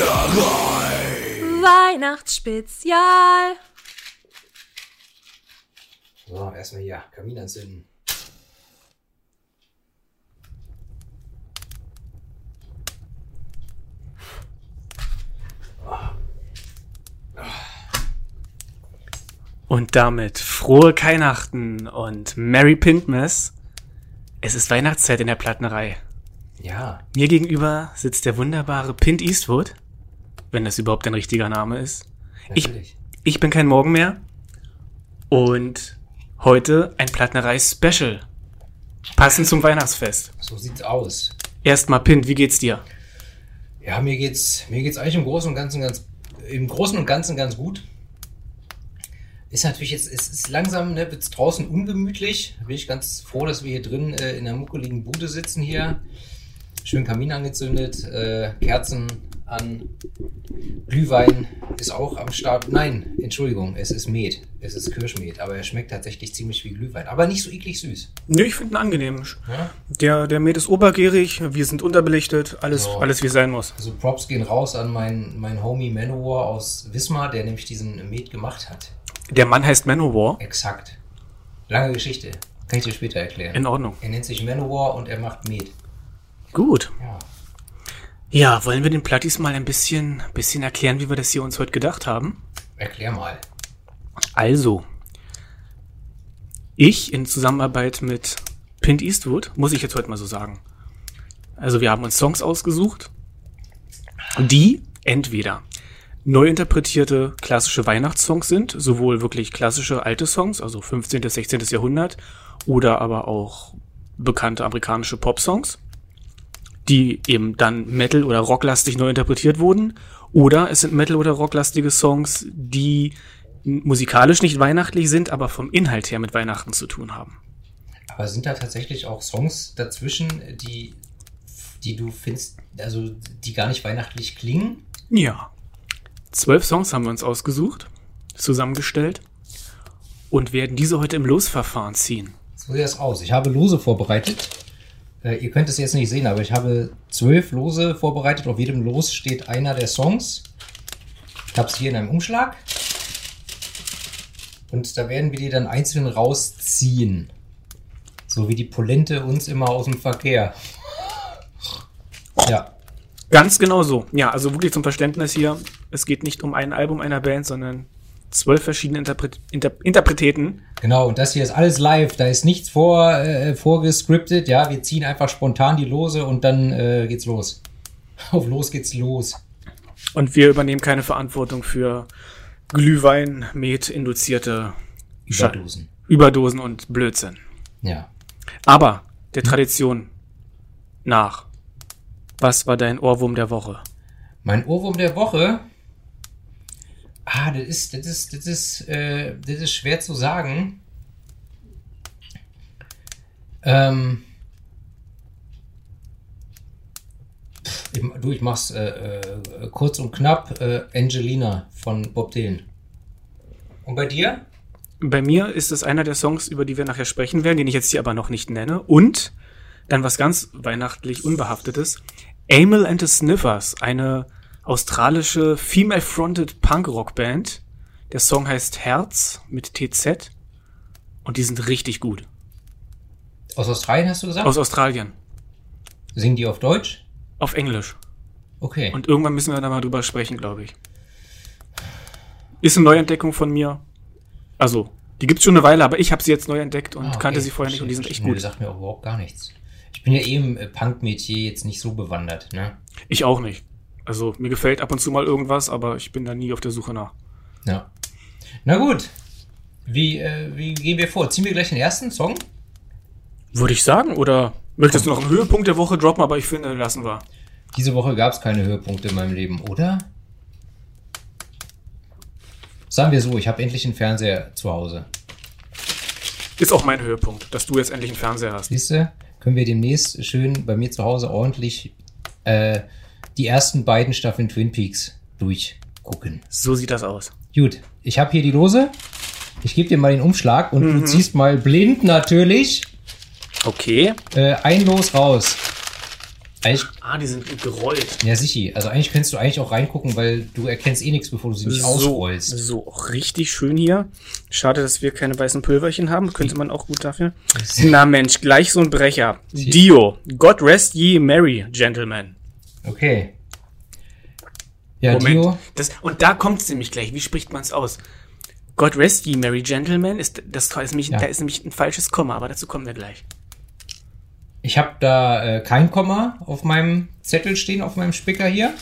Gärtnerei. Weihnachtsspezial. So, erstmal hier Kamin anzünden. Und damit frohe Weihnachten und Merry Pintmas. Es ist Weihnachtszeit in der Plattenerei. Ja, Mir gegenüber sitzt der wunderbare Pint Eastwood, wenn das überhaupt ein richtiger Name ist. Ich, natürlich. ich bin kein Morgen mehr und heute ein Plattenerei-Special. Passend zum Weihnachtsfest. So sieht's aus. Erstmal Pint, wie geht's dir? Ja, mir geht's, mir geht's eigentlich im Großen und Ganzen ganz, im Großen und Ganzen ganz gut. Ist natürlich jetzt, es ist langsam, ne, wird's draußen ungemütlich. Bin ich ganz froh, dass wir hier drin äh, in der muckeligen Bude sitzen hier. Schön Kamin angezündet, äh, Kerzen an, Glühwein ist auch am Start. Nein, Entschuldigung, es ist Met. Es ist Kirschmet, aber er schmeckt tatsächlich ziemlich wie Glühwein. Aber nicht so eklig süß. Nö, ich finde ihn angenehm. Ja? Der, der Met ist obergärig, wir sind unterbelichtet, alles, So. alles wie es sein muss. Also Props gehen raus an meinen mein Homie Manowar aus Wismar, der nämlich diesen Met gemacht hat. Der Mann heißt Manowar. Exakt. Lange Geschichte. Kann ich dir später erklären. In Ordnung. er nennt sich Manowar und er macht Met. Gut. Ja. Ja, wollen wir den Plattis mal ein bisschen, bisschen erklären, wie wir das hier uns heute gedacht haben? Erklär mal. Also, ich in Zusammenarbeit mit Pint Eastwood, muss ich jetzt heute mal so sagen. Also wir haben uns Songs ausgesucht, die entweder neu interpretierte klassische Weihnachtssongs sind, sowohl wirklich klassische alte Songs, also 15. bis 16. Jahrhundert, oder aber auch bekannte amerikanische Popsongs, die eben dann Metal- oder Rocklastig neu interpretiert wurden, oder es sind Metal- oder Rocklastige Songs, die musikalisch nicht weihnachtlich sind, aber vom Inhalt her mit Weihnachten zu tun haben. Aber sind da tatsächlich auch Songs dazwischen, die, die du findest, also die gar nicht weihnachtlich klingen? Ja. Zwölf Songs haben wir uns ausgesucht, zusammengestellt und werden diese heute im Losverfahren ziehen. So sieht das aus. Ich habe Lose vorbereitet. Äh, ihr könnt es jetzt nicht sehen, aber ich habe zwölf Lose vorbereitet. Auf jedem Los steht einer der Songs. Ich habe es hier in einem Umschlag. Und da werden wir die dann einzeln rausziehen. So wie die Polente uns immer aus dem Verkehr. Ja, Ganz genau so. Ja, also wirklich zum Verständnis hier, es geht nicht um ein Album einer Band, sondern zwölf verschiedene Interpret Inter Interpreteten. genau. Und das hier ist alles live. Da ist nichts vor, äh, vorgescriptet. Ja, wir ziehen einfach spontan die Lose und dann äh, geht's los. Auf los geht's los. Und wir übernehmen keine Verantwortung für Glühwein, Met, induzierte Überdosen. Überdosen und Blödsinn. Ja. Aber der Tradition nach, was war dein Ohrwurm der Woche? Mein Ohrwurm der Woche. Ah, das ist, das ist, das ist, äh, das ist schwer zu sagen. Ähm. Ich, du, ich mach's äh, äh, kurz und knapp. Äh, Angelina von Bob Dylan. Und bei dir? Bei mir ist es einer der Songs, über die wir nachher sprechen werden, den ich jetzt hier aber noch nicht nenne. Und dann was ganz weihnachtlich Unbehaftetes. Amel and the Sniffers, eine australische female-fronted Punk-Rock-Band. Der Song heißt Herz mit TZ. Und die sind richtig gut. Aus Australien hast du gesagt? Aus Australien. Singen die auf Deutsch? Auf Englisch. Okay. Und irgendwann müssen wir da mal drüber sprechen, glaube ich. Ist eine Neuentdeckung von mir. Also, die gibt's schon eine Weile, aber ich habe sie jetzt neu entdeckt und Ah, okay. kannte sie vorher nicht und die sind echt gut. Das sagt mir auch überhaupt gar nichts. Ich bin ja eben äh, Punk-Metier jetzt nicht so bewandert, ne? Ich auch nicht. Also, mir gefällt ab und zu mal irgendwas, aber ich bin da nie auf der Suche nach. Ja. Na gut. Wie, äh, wie gehen wir vor? Ziehen wir gleich den ersten Song? Würde ich sagen, oder möchtest du noch einen Höhepunkt der Woche droppen, aber ich finde, lassen wir. Diese Woche gab es keine Höhepunkte in meinem Leben, oder? Sagen wir so, ich habe endlich einen Fernseher zu Hause. Ist auch mein Höhepunkt, dass du jetzt endlich einen Fernseher hast. Siehst du? Können wir demnächst schön bei mir zu Hause ordentlich äh, die ersten beiden Staffeln Twin Peaks durchgucken. So sieht das aus. Gut, ich habe hier die Lose. Ich gebe dir mal den Umschlag und Mhm. du ziehst mal blind natürlich Okay. äh, ein Los raus. Eigentlich, Ah, die sind gerollt. ja, sicher. Also eigentlich kannst du eigentlich auch reingucken, weil du erkennst eh nichts, bevor du sie nicht So, ausrollst. so, richtig schön hier. Schade, dass wir keine weißen Pulverchen haben. Könnte man auch gut dafür. Na Mensch, gleich so ein Brecher. Dio. God rest ye merry, gentlemen. Okay. Ja, Moment. Dio. Das, und da kommt es nämlich gleich. Wie spricht man es aus? God rest ye merry, gentlemen. Ist, das ist nämlich, Ja. Da ist nämlich ein falsches Komma, aber dazu kommen wir gleich. Ich habe da äh, kein Komma auf meinem Zettel stehen, auf meinem Spicker hier.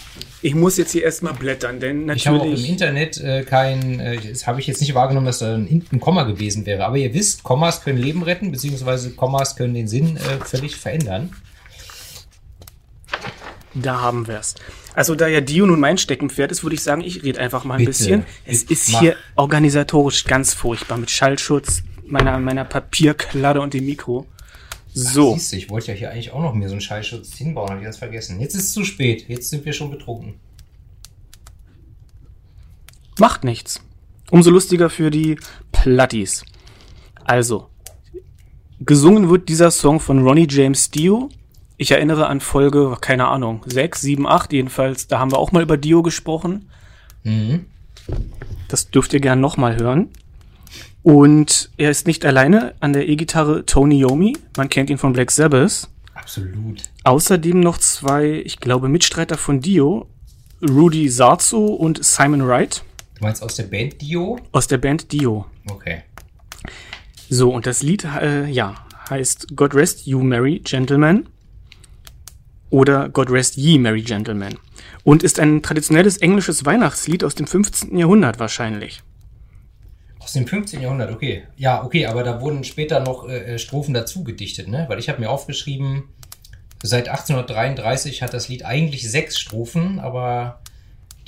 Ich muss jetzt hier erstmal blättern, denn Ich habe auch im natürlich. Internet äh, kein, äh, das habe ich jetzt nicht wahrgenommen, dass da ein, ein Komma gewesen wäre. Aber ihr wisst, Kommas können Leben retten, beziehungsweise Kommas können den Sinn äh, völlig verändern. Da haben wir es. Also da ja Dio nun mein Steckenpferd ist, würde ich sagen, ich rede einfach mal ein Bitte. bisschen. Es Bitte, ist hier organisatorisch ganz furchtbar mit Schallschutz, meiner, meiner Papierkladde und dem Mikro. So, Siehst du, ich wollte ja hier eigentlich auch noch mir so einen Schallschutz hinbauen, habe ich ganz vergessen. Jetzt ist es zu spät, jetzt sind wir schon betrunken. macht nichts. Umso lustiger für die Platties. Also, gesungen wird dieser Song von Ronnie James Dio. Ich erinnere an Folge, keine Ahnung, 6, 7, 8 jedenfalls. Da haben wir auch mal über Dio gesprochen. Mhm. Das dürft ihr gern nochmal hören. Und er ist nicht alleine an der E-Gitarre Tony Yomi. Man kennt ihn von Black Sabbath. Absolut. Außerdem noch zwei, ich glaube, Mitstreiter von Dio. Rudy Sarzo und Simon Wright Du meinst aus der Band Dio? aus der Band Dio. Okay. So, und das Lied, äh, ja, heißt God Rest You Merry Gentlemen oder God Rest Ye Merry Gentlemen und ist ein traditionelles englisches Weihnachtslied aus dem 15. Jahrhundert wahrscheinlich. Aus dem 15. Jahrhundert, okay. Ja, okay, aber da wurden später noch äh, äh, Strophen dazu gedichtet, ne? Weil ich habe mir aufgeschrieben, seit 1833 hat das Lied eigentlich sechs Strophen, aber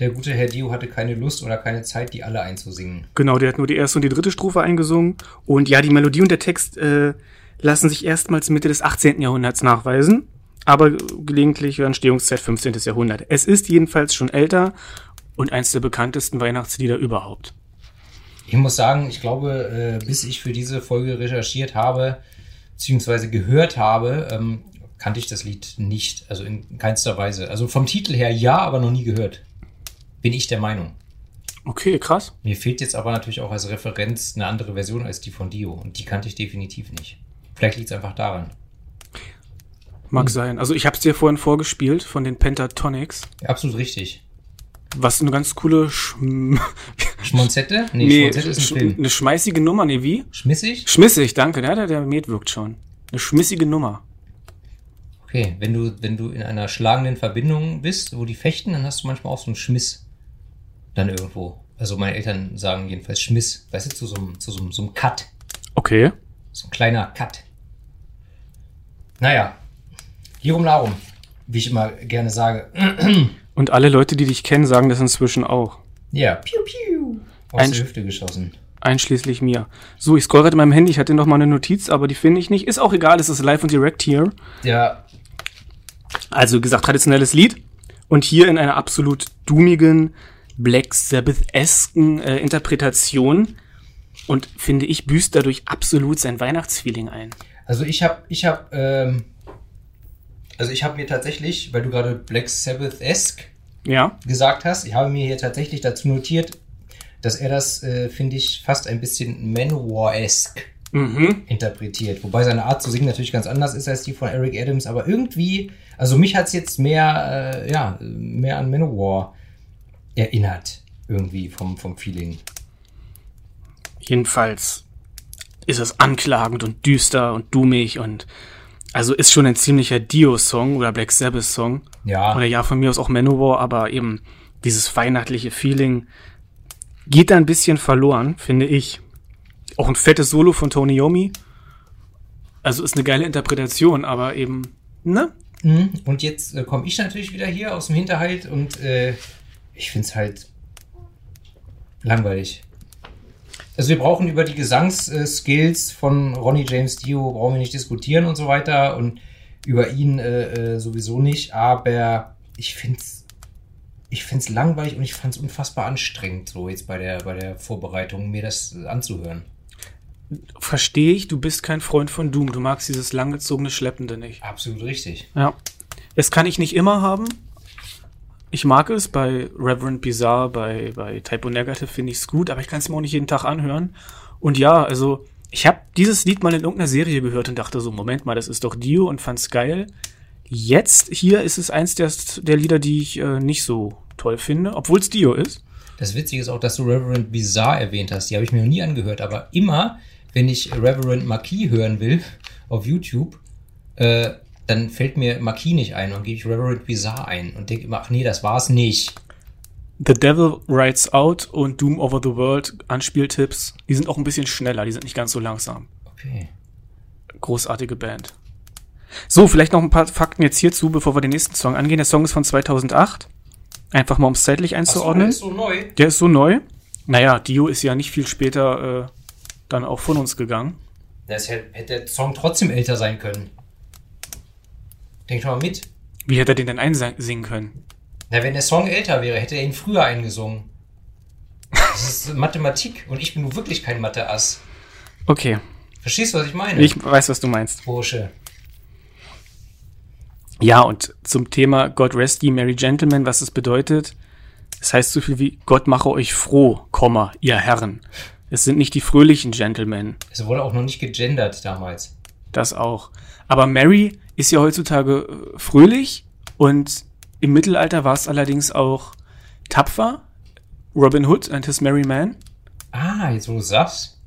der gute Herr Dio hatte keine Lust oder keine Zeit, die alle einzusingen. Genau, der hat nur die erste und die dritte Strophe eingesungen. Und ja, die Melodie und der Text äh, lassen sich erstmals Mitte des 18. Jahrhunderts nachweisen, aber gelegentlich Entstehungszeit 15. Jahrhundert. Es ist jedenfalls schon älter und eins der bekanntesten Weihnachtslieder überhaupt. Ich muss sagen, ich glaube, äh, bis ich für diese Folge recherchiert habe, beziehungsweise gehört habe, ähm, kannte ich das Lied nicht. Also in keinster Weise. Also vom Titel her ja, aber noch nie gehört. Bin ich der Meinung. Okay, krass. Mir fehlt jetzt aber natürlich auch als Referenz eine andere Version als die von Dio. Und die kannte ich definitiv nicht. Vielleicht liegt es einfach daran. Mag sein. Also ich habe es dir vorhin vorgespielt von den Pentatonics, Ja, absolut richtig. was eine ganz coole Schm Schmonzette? Nee, nee, Schmonzette ist sch ein Film. eine schmeißige Nummer, nee, wie? Schmissig? Schmissig, danke, der, der, der Met wirkt schon. Eine schmissige Nummer. Okay, wenn du, wenn du in einer schlagenden Verbindung bist, wo die fechten, dann hast du manchmal auch so einen Schmiss. Dann irgendwo. Also meine Eltern sagen jedenfalls Schmiss. Weißt du, zu so einem, zu so einem, so einem Cut. Okay. So ein kleiner Cut. Naja. Hierum Larum. Wie ich immer gerne sage. Und alle Leute, die dich kennen, sagen das inzwischen auch. Ja, piu piu. Aus Ein- der Hüfte geschossen. Einschließlich mir. So, ich scroll gerade in meinem Handy, ich hatte noch mal eine Notiz, aber die finde ich nicht. Ist auch egal, es ist live und direkt hier. Ja, Also, wie gesagt, traditionelles Lied. Und hier in einer absolut doomigen, Black Sabbath-esken äh, Interpretation. Und finde ich, büßt dadurch absolut sein Weihnachtsfeeling ein. Also ich habe, ich habe, ähm, also ich habe mir tatsächlich, weil du gerade Black Sabbath-esque Ja? gesagt hast, ich habe mir hier tatsächlich dazu notiert, dass er das, äh, finde ich, fast ein bisschen Manowar-esque Mhm. interpretiert. Wobei seine Art zu singen natürlich ganz anders ist als die von Eric Adams, aber irgendwie, also mich hat's jetzt mehr, äh, ja, mehr an Manowar erinnert. Irgendwie vom, vom Feeling. Jedenfalls ist es anklagend und düster und dummig und also ist schon ein ziemlicher Dio-Song oder Black Sabbath-Song. Ja. Oder ja, von mir aus auch Manowar, aber eben dieses weihnachtliche Feeling geht da ein bisschen verloren, finde ich. Auch ein fettes Solo von Tony Yomi. Also ist eine geile Interpretation, aber eben, ne? Mhm. Und jetzt äh, komme ich natürlich wieder hier aus dem Hinterhalt und äh, ich finde es halt langweilig. Also wir brauchen über die Gesangsskills von Ronnie James Dio brauchen wir nicht diskutieren und so weiter und über ihn äh, äh, sowieso nicht, aber ich finde es ich find's langweilig und ich fand es unfassbar anstrengend, so jetzt bei der, bei der Vorbereitung, mir das anzuhören. Verstehe ich, du bist kein Freund von Doom. Du magst dieses langgezogene Schleppende nicht. Absolut richtig. Ja. Das kann ich nicht immer haben. Ich mag es, bei Reverend Bizarre, bei, bei Typo Negative finde ich es gut, aber ich kann es mir auch nicht jeden Tag anhören. Und ja, also ich habe dieses Lied mal in irgendeiner Serie gehört und dachte so, Moment mal, das ist doch Dio und fand's geil. Jetzt hier ist es eins der, der Lieder, die ich äh, nicht so toll finde, obwohl es Dio ist. Das Witzige ist auch, dass du Reverend Bizarre erwähnt hast. Die habe ich mir noch nie angehört, aber immer, wenn ich Reverend Marquis hören will auf YouTube, äh, dann fällt mir Marquis nicht ein und gebe ich Reverend Bizarre ein und denke immer, ach nee, das war's nicht. The Devil Rides Out und Doom Over the World Anspieltipps, die sind auch ein bisschen schneller, die sind nicht ganz so langsam. Okay. Großartige Band. So, vielleicht noch ein paar Fakten jetzt hierzu, bevor wir den nächsten Song angehen. Der Song ist von 2008. Einfach mal, um es zeitlich einzuordnen. So, der ist so neu. Der ist so neu. Naja, Dio ist ja nicht viel später äh, dann auch von uns gegangen. Das hätte, hätte der Song trotzdem älter sein können. Denk schon mal mit. Wie hätte er den denn einsingen können? Na, wenn der Song älter wäre, hätte er ihn früher eingesungen. Das ist Mathematik und ich bin nun wirklich kein Mathe-Ass. Okay, Verstehst du, was ich meine? ich weiß, was du meinst. Bursche. Ja, und zum Thema God rest ye merry gentlemen, was es bedeutet. Es heißt so viel wie Gott mache euch froh, Komma, ihr Herren. Es sind nicht die fröhlichen Gentlemen, Es wurde auch noch nicht gegendert damals. das auch. Aber Mary ist ja heutzutage äh, fröhlich und im Mittelalter war es allerdings auch tapfer. Robin Hood and his merry man. Ah, jetzt wo du sagst.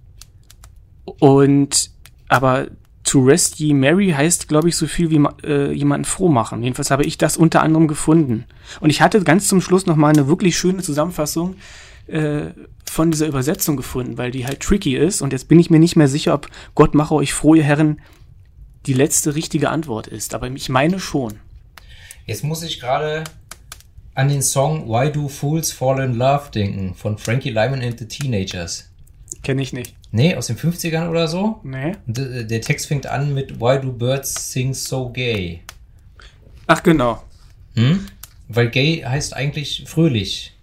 Und aber to rest ye merry heißt, glaube ich, so viel wie äh, jemanden froh machen. Jedenfalls habe ich das unter anderem gefunden. Und ich hatte ganz zum Schluss noch mal eine wirklich schöne Zusammenfassung äh, von dieser Übersetzung gefunden, weil die halt tricky ist. Und jetzt bin ich mir nicht mehr sicher, ob Gott mache euch froh, ihr Herren, die letzte richtige Antwort ist. Aber ich meine schon. Jetzt muss ich gerade an den Song Why Do Fools Fall in Love denken von Frankie Lyman and the Teenagers. Kenne ich nicht. Nee, aus den 50ern oder so. Nee. Und äh, der Text fängt an mit Why do birds sing so gay? Ach genau. Hm? Weil gay heißt eigentlich fröhlich.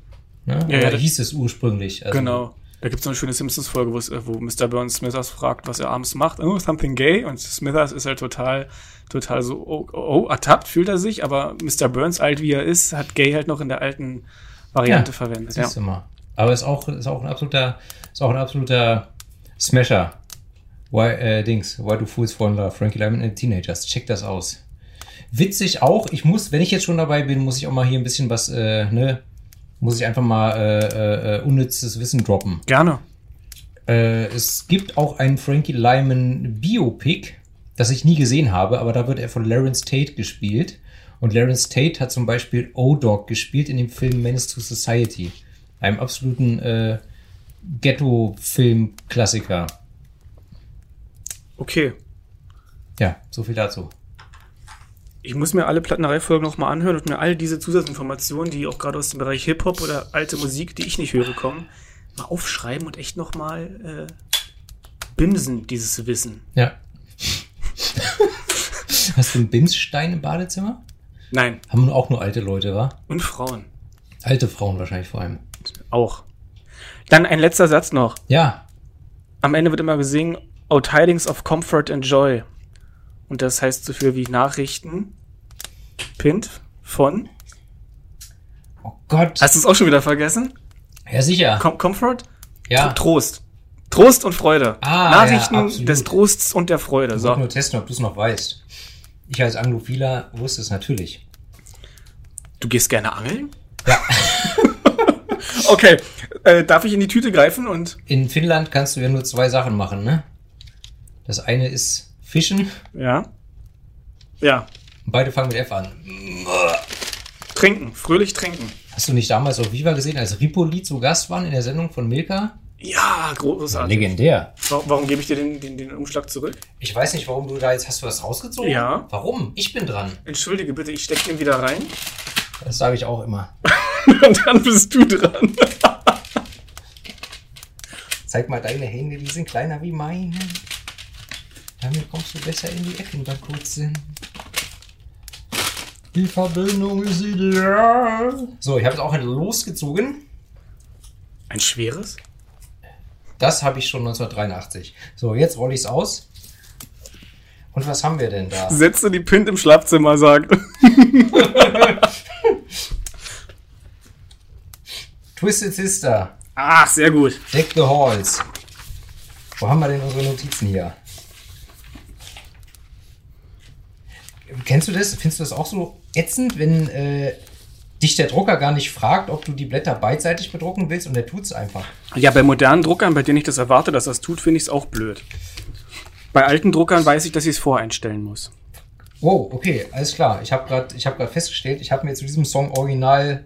Ne? Ja, ja, hieß es ursprünglich. Also, Genau. Da gibt es so eine schöne Simpsons-Folge, wo, äh, wo Mr. Burns Smithers fragt, was er abends macht. Oh, something gay. Und Smithers ist halt total, total so, oh, oh, ertappt fühlt er sich, aber Mr. Burns, alt wie er ist, hat gay halt noch in der alten Variante Ja, verwendet. Ja. Siehst du mal. Aber ist auch, ist auch ein absoluter, ist auch ein absoluter Smasher. Why, äh, Dings, Why Do Fools Fall in Love? Frankie Lyman and the Teenagers. Check das aus. Witzig auch, ich muss, wenn ich jetzt schon dabei bin, muss ich auch mal hier ein bisschen was, äh, ne, muss ich einfach mal äh, äh, unnützes Wissen droppen. Gerne. Äh, es gibt auch einen Frankie Lyman Biopic, das ich nie gesehen habe, aber da wird er von Lawrence Tate gespielt. Und Lawrence Tate hat zum Beispiel O-Dog gespielt in dem Film Menace to Society. Einem absoluten äh, Ghetto-Film-Klassiker. Okay. Ja, so viel dazu. Ich muss mir alle Plattenerei-Folgen nochmal anhören und mir all diese Zusatzinformationen, die auch gerade aus dem Bereich Hip-Hop oder alte Musik, die ich nicht höre, kommen, mal aufschreiben und echt nochmal äh, bimsen, dieses Wissen. Ja. Hast du einen Bimsstein im Badezimmer? Nein. Haben auch nur alte Leute, wa? Und Frauen. Alte Frauen wahrscheinlich vor allem. Auch. Dann ein letzter Satz noch. Ja, Am Ende wird immer gesungen, Oh Tidings of Comfort and Joy. Und das heißt so viel wie Nachrichten. Pint von. oh Gott. Hast du es auch schon wieder vergessen? Ja, sicher. Com Comfort? Ja. Trost. Trost und Freude. Ah, Nachrichten ja, des Trosts und der Freude. Ich wollte So. nur testen, ob du es noch weißt. Ich als Anglophiler wusste es natürlich. Du gehst gerne angeln? Ja. okay. Äh, darf ich in die Tüte greifen und. In Finnland kannst du ja nur zwei Sachen machen, ne? Das eine ist Fischen. Ja. Ja. Beide fangen mit F an. Trinken. Fröhlich trinken. Hast du nicht damals auf Viva gesehen, als Ripoli zu Gast waren in der Sendung von Milka? Ja, großartig. Legendär. Warum, warum gebe ich dir den, den, den Umschlag zurück? Ich weiß nicht, warum du da jetzt hast du das rausgezogen? Ja. Warum? Ich bin dran. Entschuldige bitte, ich stecke den wieder rein. Das sage ich auch immer. Und dann bist du dran. Zeig mal deine Hände, die sind kleiner wie meine. Damit kommst du besser in die Ecken bei kurzen. Die Verbindung ist ideal. So, ich habe es auch losgezogen. Ein schweres? Das habe ich schon 1983. So, jetzt rolle ich es aus. Und was haben wir denn da? Setze die Pint im Schlafzimmer, sagt. Twisted Sister, Ach, sehr gut. Deck the Halls. Wo haben wir denn unsere Notizen hier? Kennst du das? Findest du das auch so ätzend, wenn äh, dich der Drucker gar nicht fragt, ob du die Blätter beidseitig bedrucken willst und der tut's einfach? Ja, bei modernen Druckern, bei denen ich das erwarte, dass das tut, finde ich es auch blöd. Bei alten Druckern weiß ich, dass ich es voreinstellen muss. Oh, okay, alles klar. Ich habe gerade hab grad festgestellt, ich habe mir zu diesem Song original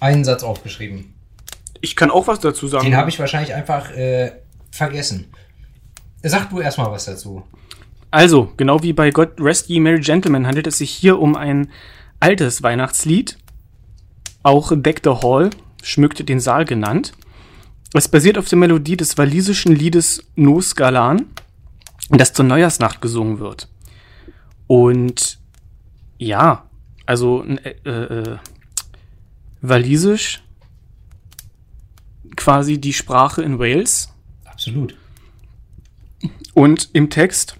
einen Satz aufgeschrieben. Ich kann auch was dazu sagen. Den habe ich wahrscheinlich einfach äh, vergessen. Sag du erstmal was dazu. Also, genau wie bei God Rest Ye Merry Gentlemen handelt es sich hier um ein altes Weihnachtslied. Auch Deck the Hall schmückt den Saal genannt. Es basiert auf der Melodie des walisischen Liedes Nos Galan, das zur Neujahrsnacht gesungen wird. Und ja, also äh, äh, Walisisch quasi die Sprache in Wales Absolut. und im Text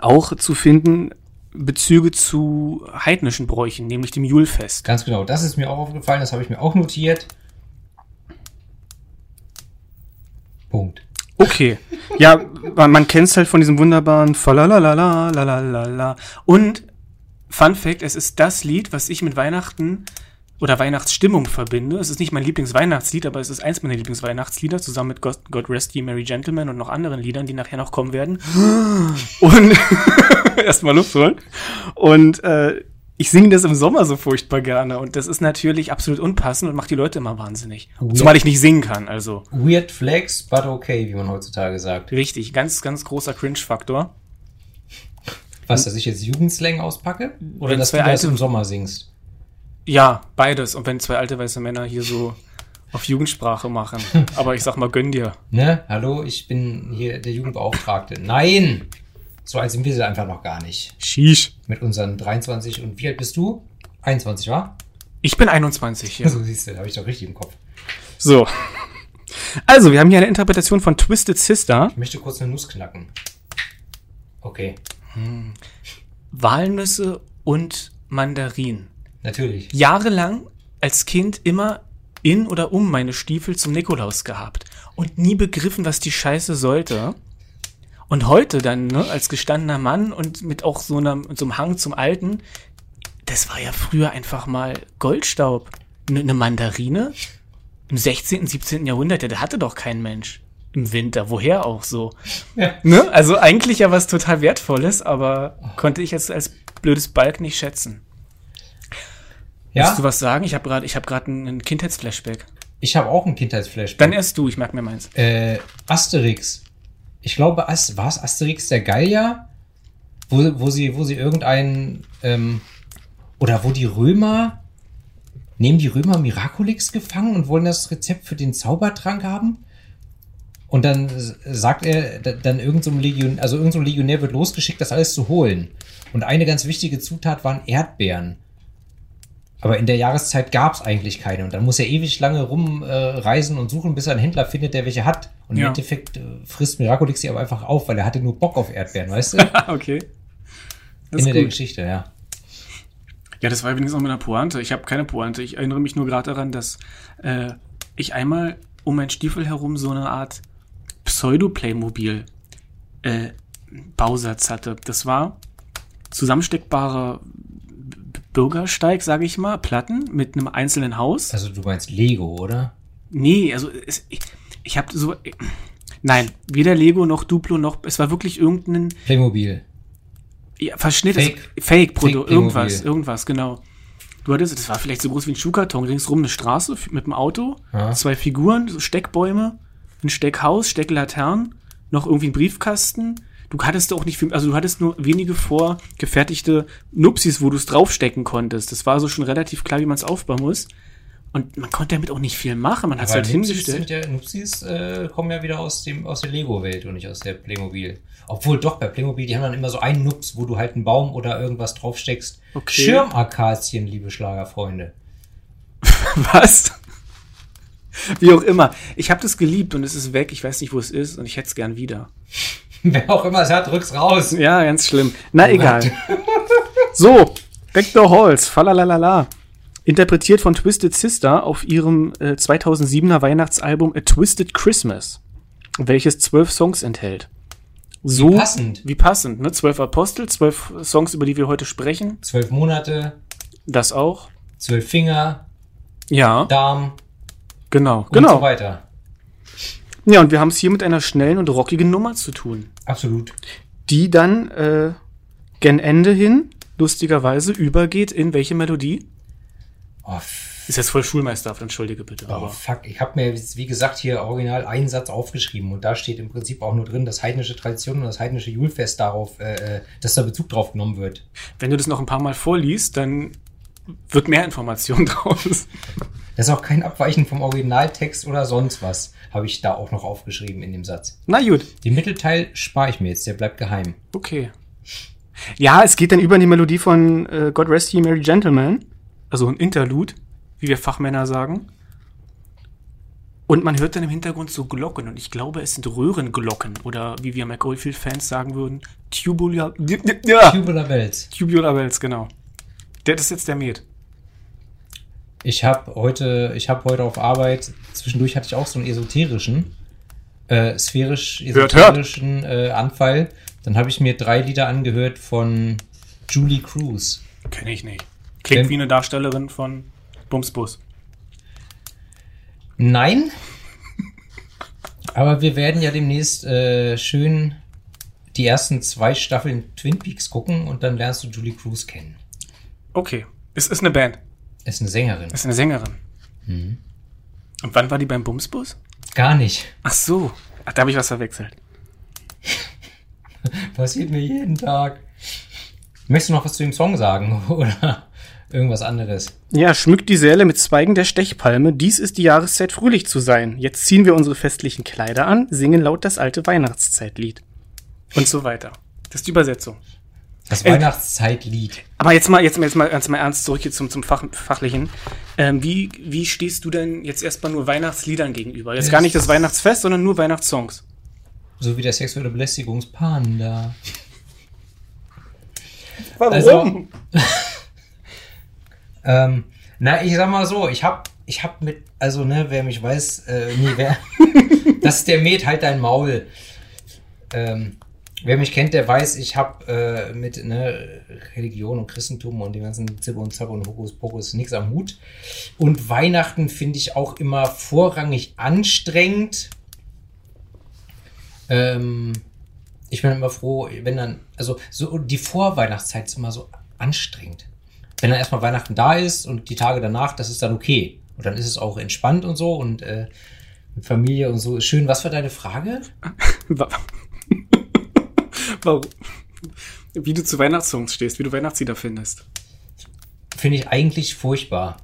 auch zu finden Bezüge zu heidnischen Bräuchen, nämlich dem Julfest. Ganz genau. Das ist mir auch aufgefallen, das habe ich mir auch notiert. Punkt. Okay. Ja, man, kennt es halt von diesem wunderbaren Falalalala, lalalala. Und Fun Fact, es ist das Lied, was ich mit Weihnachten oder Weihnachtsstimmung verbinde. Es ist nicht mein Lieblingsweihnachtslied, aber es ist eins meiner Lieblingsweihnachtslieder, zusammen mit God, God Rest Ye Merry Gentlemen und noch anderen Liedern, die nachher noch kommen werden. Und erstmal Luft holen. Und äh, ich singe das im Sommer so furchtbar gerne. Und das ist natürlich absolut unpassend und macht die Leute immer wahnsinnig. Weird. Zumal ich nicht singen kann, also. Weird Flex, but okay, wie man heutzutage sagt. Richtig, ganz, ganz großer Cringe-Faktor. Was, dass ich jetzt Jugendslang auspacke? Oder dass du das im Sommer singst? Ja, beides. Und wenn zwei alte weiße Männer hier so auf Jugendsprache machen. Aber ich sag mal, gönn dir. Ne? Hallo, ich bin hier der Jugendbeauftragte. Nein! So alt sind wir sie einfach noch gar nicht. Sheesh. Mit unseren 23 und wie alt bist du? 21, wa? Ich bin 21 hier. So siehst du, habe ich doch richtig im Kopf. So. Also, wir haben hier eine Interpretation von Twisted Sister. Ich möchte kurz eine Nuss knacken. Okay, Walnüsse und Mandarinen. Natürlich. Jahrelang als Kind immer in oder um meine Stiefel zum Nikolaus gehabt und nie begriffen, was die Scheiße sollte. Und heute dann, ne, als gestandener Mann und mit auch so, einer, so einem Hang zum Alten, das war ja früher einfach mal Goldstaub. Eine ne Mandarine im 16., 17. Jahrhundert, ja, der hatte doch kein Mensch. Im Winter, woher auch so. Ja. Ne? Also eigentlich ja was total Wertvolles, aber konnte ich jetzt als blödes Balk nicht schätzen. Ja, Willst du was sagen? Ich habe gerade ich hab grad einen einen Kindheitsflashback. ich habe auch einen Kindheitsflash. Dann erst du, ich merk mir meins. äh, Asterix. Ich glaube, As war es Asterix der Gallier? Wo, wo sie, wo sie irgendeinen, ähm, oder wo die Römer, nehmen die Römer Miraculix gefangen und wollen das Rezept für den Zaubertrank haben? Und dann sagt er, da- dann irgend so Legion, also irgend so Legionär wird losgeschickt, das alles zu holen. Und eine ganz wichtige Zutat waren Erdbeeren. Aber in der Jahreszeit gab es eigentlich keine. Und dann muss er ewig lange rumreisen äh, und suchen, bis er einen Händler findet, der welche hat. Und Ja. im Endeffekt äh, frisst Miraculix sie aber einfach auf, weil er hatte nur Bock auf Erdbeeren, weißt du? okay. Das Ende ist der. Geschichte, ja. Ja, das war übrigens auch mit einer Pointe. Ich habe keine Pointe. Ich erinnere mich nur gerade daran, dass äh, ich einmal um meinen Stiefel herum so eine Art Pseudo-Playmobil äh, Bausatz hatte. Das war zusammensteckbarer B- Bürgersteig, sage ich mal, Platten mit einem einzelnen Haus. Also du meinst Lego, oder? Nee, also es, ich, ich habe so. Nein, weder Lego noch Duplo noch. Es war wirklich irgendein Playmobil. ja, Verschnitt, Fake. also Fake Fake irgendwas, irgendwas, genau. Du hattest, das war vielleicht so groß wie ein Schuhkarton, ringsrum eine Straße mit einem Auto, Ja. zwei Figuren, so Steckbäume, ein Steckhaus, Stecklaternen, noch irgendwie ein Briefkasten. Du hattest auch nicht viel, also du hattest nur wenige vorgefertigte Nupsis, wo du es draufstecken konntest. Das war so schon relativ klar, wie man es aufbauen muss. Und man konnte damit auch nicht viel machen. Man hat es halt Nupsis, hingestellt. ja, Nupsis äh, kommen ja wieder aus, dem, aus der Lego-Welt und nicht aus der Playmobil. Obwohl doch, bei Playmobil, die haben dann immer so einen Nups, wo du halt einen Baum oder irgendwas draufsteckst. Okay. Schirmakazien, liebe Schlagerfreunde. Was? Wie auch immer. Ich habe das geliebt und es ist weg. Ich weiß nicht, wo es ist und ich hätte es gern wieder. Wer auch immer es hat, drück's raus. Ja, ganz schlimm. Na egal. so, Vector Halls, falalala. Interpretiert von Twisted Sister auf ihrem äh, 2007er Weihnachtsalbum A Twisted Christmas, welches zwölf Songs enthält. So Wie passend. Wie passend, ne? Zwölf Apostel, zwölf Songs, über die wir heute sprechen. Zwölf Monate, Das auch. zwölf Finger, Ja, Darm genau, und genau. so weiter. Ja, und wir haben es hier mit einer schnellen und rockigen Nummer zu tun, Absolut. die dann äh, gen Ende hin lustigerweise übergeht in welche Melodie? Oh, Ist jetzt voll Schulmeisterhaft, entschuldige bitte. oh Aber fuck. Ich habe mir, wie gesagt, hier original einen Satz aufgeschrieben und da steht im Prinzip auch nur drin, dass heidnische Tradition und das heidnische Julfest darauf, äh, äh, dass da Bezug drauf genommen wird. wenn du das noch ein paar Mal vorliest, dann wird mehr Information draus. Das ist auch kein Abweichen vom Originaltext oder sonst was, habe ich da auch noch aufgeschrieben in dem Satz. Na gut, Den Mittelteil spare ich mir jetzt, der bleibt geheim. okay. Ja, es geht dann über in die Melodie von äh, God Rest Ye Merry Gentlemen, also ein Interlude, wie wir Fachmänner sagen. Und man hört dann im Hintergrund so Glocken und ich glaube, es sind Röhrenglocken oder wie wir McGoldfield-Fans sagen würden, Tubular, ja, Tubular Bells. Tubular Bells, genau. Der, das ist jetzt der Met. Ich habe heute, ich habe heute auf Arbeit, zwischendurch hatte ich auch so einen esoterischen, äh, sphärisch Hört, hört. esoterischen Äh, Anfall. Dann habe ich mir drei Lieder angehört von Julie Cruz. Kenne ich nicht. Klingt Ähm, wie eine Darstellerin von Bumsbus. Nein. Aber wir werden ja demnächst äh, schön die ersten zwei Staffeln Twin Peaks gucken und dann lernst du Julie Cruz kennen. Okay. Es ist eine Band. Ist eine Sängerin. Es ist eine Sängerin. Mhm. Und wann war die beim Bumsbus? Gar nicht. Ach so. Ach, da habe ich was verwechselt. Passiert mir jeden Tag. Möchtest du noch was zu dem Song sagen oder irgendwas anderes? Ja, schmückt die Säle mit Zweigen der Stechpalme. Dies ist die Jahreszeit, fröhlich zu sein. Jetzt ziehen wir unsere festlichen Kleider an, singen laut das alte Weihnachtszeitlied. Und so weiter. Das ist die Übersetzung. Das Äh, Weihnachtszeitlied. Aber jetzt mal, jetzt mal, jetzt mal, ganz mal ernst zurück hier zum, zum Fach, Fachlichen. Ähm, wie, wie stehst du denn jetzt erstmal nur Weihnachtsliedern gegenüber? Jetzt gar nicht das Weihnachtsfest, sondern nur Weihnachtssongs. So wie der sexuelle Belästigungspanda. Warum? Also- Ähm, na, ich sag mal so, ich hab, ich hab mit, also ne, wer mich weiß, äh, nee, wer, das ist der Met, halt dein Maul. Ähm, wer mich kennt, der weiß, ich hab äh, mit ne, Religion und Christentum und dem ganzen Zibbe und Zabbe und Hokuspokus nichts am Hut. Und Weihnachten finde ich auch immer vorrangig anstrengend. Ähm, ich bin immer froh, wenn dann, also so die Vorweihnachtszeit ist immer so anstrengend. Wenn dann erstmal Weihnachten da ist und die Tage danach, das ist dann okay. Und dann ist es auch entspannt und so und äh, mit Familie und so. Schön, was war deine Frage? Wa- Warum? Wie du zu Weihnachtssongs stehst, wie du Weihnachtslieder findest. Finde ich eigentlich furchtbar.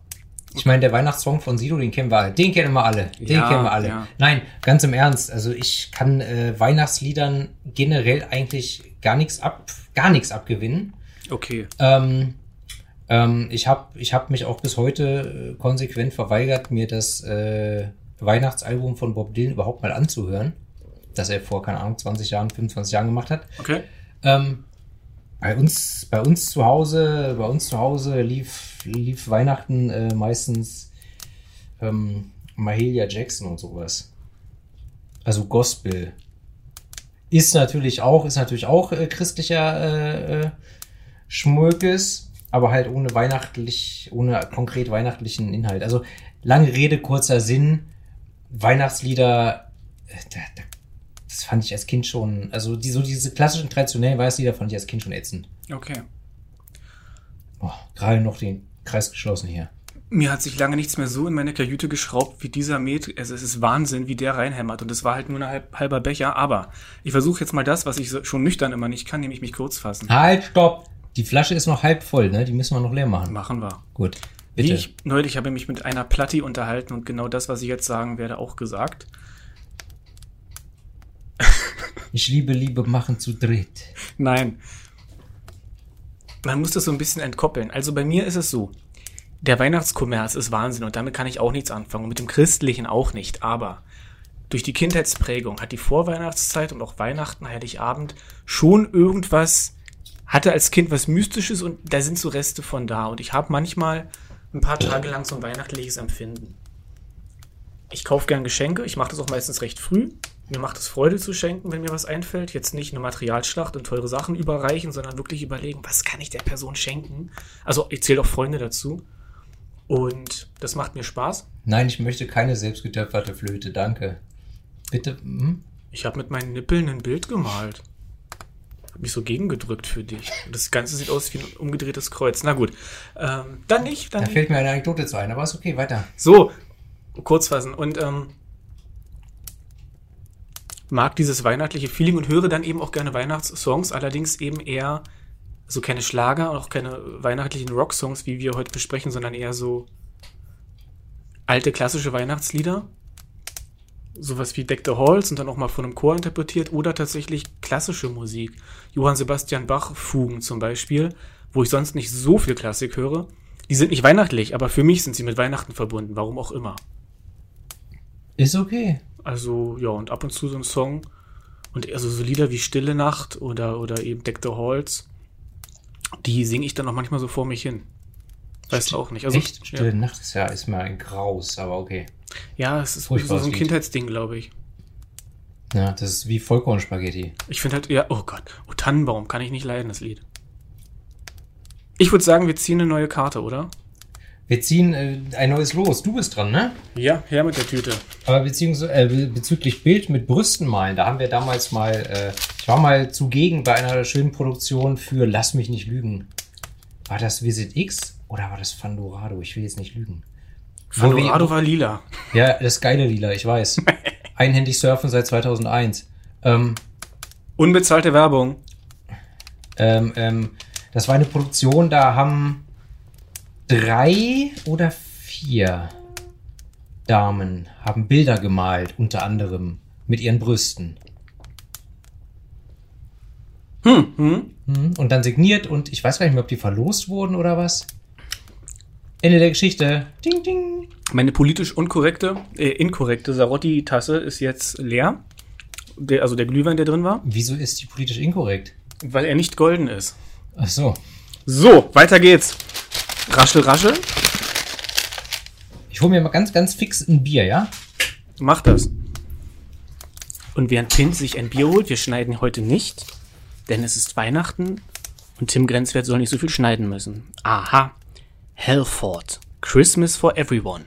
Ich meine, der Weihnachtssong von Sido, den kennen wir alle. Den kennen wir alle. Den Ja, kennen wir alle. ja. Nein, ganz im Ernst. Also ich kann äh, Weihnachtsliedern generell eigentlich gar nichts ab, gar nichts abgewinnen. Okay. Ähm, ähm, ich habe ich hab mich auch bis heute äh, konsequent verweigert, mir das äh, Weihnachtsalbum von Bob Dylan überhaupt mal anzuhören, das er vor, keine Ahnung, 20 Jahren, 25 Jahren gemacht hat. Okay. Ähm, bei uns, bei uns zu Hause, bei uns zu Hause lief, lief Weihnachten äh, meistens ähm, Mahalia Jackson und sowas. Also Gospel. Ist natürlich auch, ist natürlich auch äh, christlicher äh, äh, Schmulkes, aber halt ohne weihnachtlich, ohne konkret weihnachtlichen Inhalt. Also lange Rede, kurzer Sinn. Weihnachtslieder, äh, da, da, fand ich als Kind schon, also die, so diese klassischen traditionellen Weihnachtslieder fand ich als Kind schon ätzend. Okay. Oh, gerade noch den Kreis geschlossen hier. Mir hat sich lange nichts mehr so in meine Kajüte geschraubt wie dieser Met. Also es ist Wahnsinn, wie der reinhämmert. Und es war halt nur ein halb, halber Becher. Aber ich versuche jetzt mal das, was ich so, schon nüchtern immer nicht kann, nämlich mich kurz fassen. Halt, stopp! Die Flasche ist noch halb voll, ne? Die müssen wir noch leer machen. Machen wir. Gut. Wie Bitte. ich neulich habe ich mich mit einer Platti unterhalten und genau das, was ich jetzt sagen werde, auch gesagt. Ich liebe Liebe machen zu dritt. Nein. Man muss das so ein bisschen entkoppeln. Also bei mir ist es so. Der Weihnachtskommerz ist Wahnsinn und damit kann ich auch nichts anfangen und mit dem Christlichen auch nicht. Aber durch die Kindheitsprägung hat die Vorweihnachtszeit und auch Weihnachten, Heiligabend schon irgendwas, hatte als Kind was Mystisches und da sind so Reste von da. Und ich habe manchmal ein paar Tage lang so ein weihnachtliches Empfinden. Ich kaufe gern Geschenke, ich mache das auch meistens recht früh. Mir macht es Freude zu schenken, wenn mir was einfällt. Jetzt nicht eine Materialschlacht und teure Sachen überreichen, sondern wirklich überlegen, was kann ich der Person schenken? Also ich zähle auch Freunde dazu. Und das macht mir Spaß. Nein, ich möchte keine selbstgetöpferte Flöte, danke. Bitte. Hm? Ich habe mit meinen Nippeln ein Bild gemalt. Hab mich so gegengedrückt für dich. Das Ganze sieht aus wie ein umgedrehtes Kreuz. Na gut. Ähm, dann nicht. Dann Da fällt mir eine Anekdote zu ein, aber ist okay, weiter. So, kurz fassen. Und ähm, mag dieses weihnachtliche Feeling und höre dann eben auch gerne Weihnachtssongs, allerdings eben eher so keine Schlager und auch keine weihnachtlichen Rocksongs, wie wir heute besprechen, sondern eher so alte klassische Weihnachtslieder. Sowas wie Deck the Halls und dann auch mal von einem Chor interpretiert oder tatsächlich klassische Musik. Johann Sebastian Bach Fugen zum Beispiel, wo ich sonst nicht so viel Klassik höre. Die sind nicht weihnachtlich, aber für mich sind sie mit Weihnachten verbunden, warum auch immer. Ist okay. Also, ja, und ab und zu so ein Song. Und also so Lieder wie Stille Nacht oder, oder eben Deck the Halls, die singe ich dann auch manchmal so vor mich hin. Weißt du auch nicht. Also, Echt? Stille Nacht ist ja ist mal ein Graus, aber okay. Ja, es ist so, Furchtbares so ein. Kindheitsding, glaube ich. Ja, das ist wie Vollkornspaghetti. Ich finde halt, ja, oh Gott, oh Tannenbaum, kann ich nicht leiden, das Lied. Ich würde sagen, wir ziehen eine neue Karte, oder? Wir ziehen äh, ein neues Los. Du bist dran, ne? Ja, her mit der Tüte. Aber beziehungsweise äh, be- bezüglich Bild mit Brüsten malen, da haben wir damals mal, äh, ich war mal zugegen bei einer schönen Produktion für Lass mich nicht lügen. War das Visit X oder war das Fandorado? Ich will jetzt nicht lügen. Colorado war lila. Ja, das geile Lila, ich weiß. Einhändig surfen seit 2001. Ähm, Unbezahlte Werbung. ähm, ähm, das war eine Produktion, da haben drei oder vier Damen haben Bilder gemalt, unter anderem mit ihren Brüsten. Hm, hm. Mhm. Und dann signiert und ich weiß gar nicht mehr, ob die verlost wurden oder was. Ende der Geschichte. Ding, ding. Meine politisch unkorrekte, äh, inkorrekte Sarotti-Tasse ist jetzt leer. Der, also der Glühwein, der drin war, Wieso ist die politisch inkorrekt? weil er nicht golden ist. Ach so. So, weiter geht's. Raschel, raschel. Ich hole mir mal ganz, ganz fix ein Bier, ja? Mach das. Und während Pint sich ein Bier holt, wir schneiden heute nicht, denn es ist Weihnachten und Tim Grenzwert soll nicht so viel schneiden müssen. Aha. Halford. Christmas for everyone.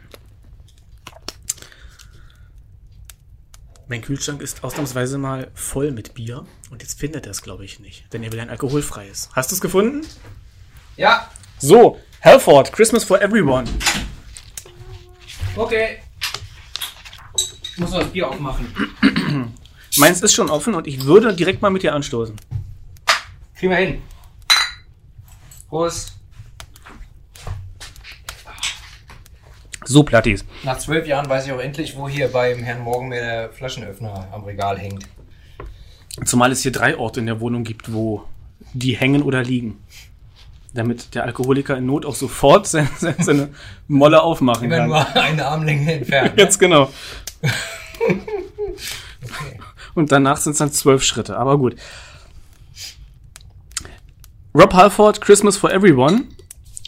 Mein Kühlschrank ist ausnahmsweise mal voll mit Bier und jetzt findet er es, glaube ich, nicht, denn er will ein alkoholfreies. Hast du es gefunden? Ja. So, Halford, Christmas for everyone. Okay. Ich muss noch das Bier aufmachen. Meins ist schon offen und ich würde direkt mal mit dir anstoßen. Kriegen wir hin. Prost. So, Plattis. Nach zwölf Jahren weiß ich auch endlich, wo hier beim Herrn Morgenmeer der Flaschenöffner am Regal hängt. Zumal es hier drei Orte in der Wohnung gibt, wo die hängen oder liegen. Damit der Alkoholiker in Not auch sofort seine, seine Molle aufmachen Immer kann. nur eine Armlänge entfernt. ne? Jetzt genau. Okay. Und danach sind es dann zwölf Schritte, aber gut. Rob Halford, Christmas for Everyone.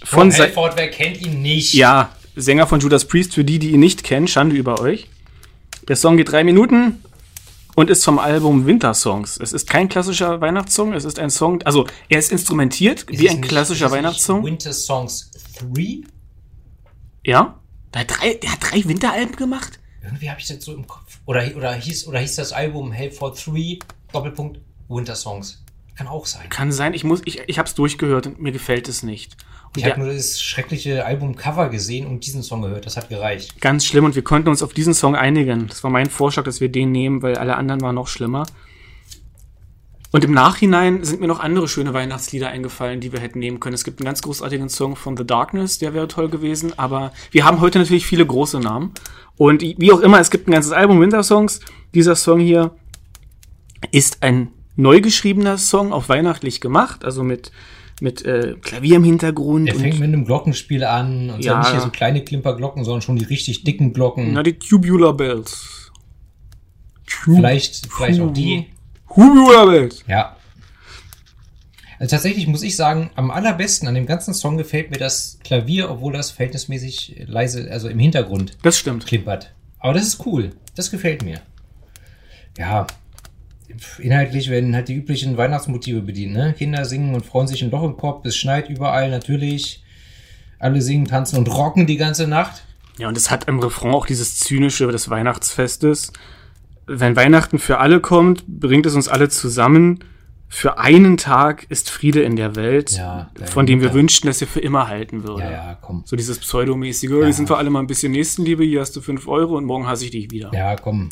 Von se- Helford, wer kennt ihn nicht? Ja, Sänger von Judas Priest, für die, die ihn nicht kennen, Schande über euch. Der Song geht drei Minuten und ist vom Album Winter Songs. Es ist kein klassischer Weihnachtssong, es ist ein Song, also er ist instrumentiert Ist wie ein nicht- klassischer Weihnachtssong. Winter Songs 3? Ja. Der hat drei, der hat drei Winteralben gemacht? Irgendwie habe ich das so im Kopf. Oder, oder, hieß, oder hieß das Album Helford 3, Doppelpunkt, Winter Songs. Kann auch sein. Kann sein, ich muss, ich, ich hab's durchgehört und mir gefällt es nicht. Ich der, habe nur das schreckliche Albumcover gesehen und diesen Song gehört. Das hat gereicht. ganz schlimm und wir konnten uns auf diesen Song einigen. Das war mein Vorschlag, dass wir den nehmen, weil alle anderen waren noch schlimmer. Und im Nachhinein sind mir noch andere schöne Weihnachtslieder eingefallen, die wir hätten nehmen können. Es gibt einen ganz großartigen Song von The Darkness, der wäre toll gewesen, aber wir haben heute natürlich viele große Namen. Und wie auch immer, es gibt ein ganzes Album Winter Songs. Dieser Song hier ist ein neu geschriebener Song, auch weihnachtlich gemacht, also mit, mit äh, Klavier im Hintergrund. Er fängt mit einem Glockenspiel an und Ja. nicht hier so kleine Klimperglocken, sondern schon die richtig dicken Glocken. Na, die Tubular Bells. Vielleicht, vielleicht auch die. Hubi Ja. Also tatsächlich muss ich sagen, am allerbesten an dem ganzen Song gefällt mir das Klavier, obwohl das verhältnismäßig leise, also im Hintergrund Das stimmt. klimpert. Aber das ist cool. Das gefällt mir. Ja. Inhaltlich werden halt die üblichen Weihnachtsmotive bedient, ne? Kinder singen und freuen sich ein Loch im Kopf, es schneit überall natürlich. Alle singen, tanzen und rocken die ganze Nacht. Ja, und es hat im Refrain auch dieses Zynische des Weihnachtsfestes. Wenn Weihnachten für alle kommt, bringt es uns alle zusammen. Für einen Tag ist Friede in der Welt, Ja, von dem wir ja. wünschten, dass er für immer halten würde. Ja, ja, komm. So dieses pseudomäßige, ja. hier sind wir alle mal ein bisschen Nächstenliebe, hier hast du fünf Euro und morgen hasse ich dich wieder. Ja, komm.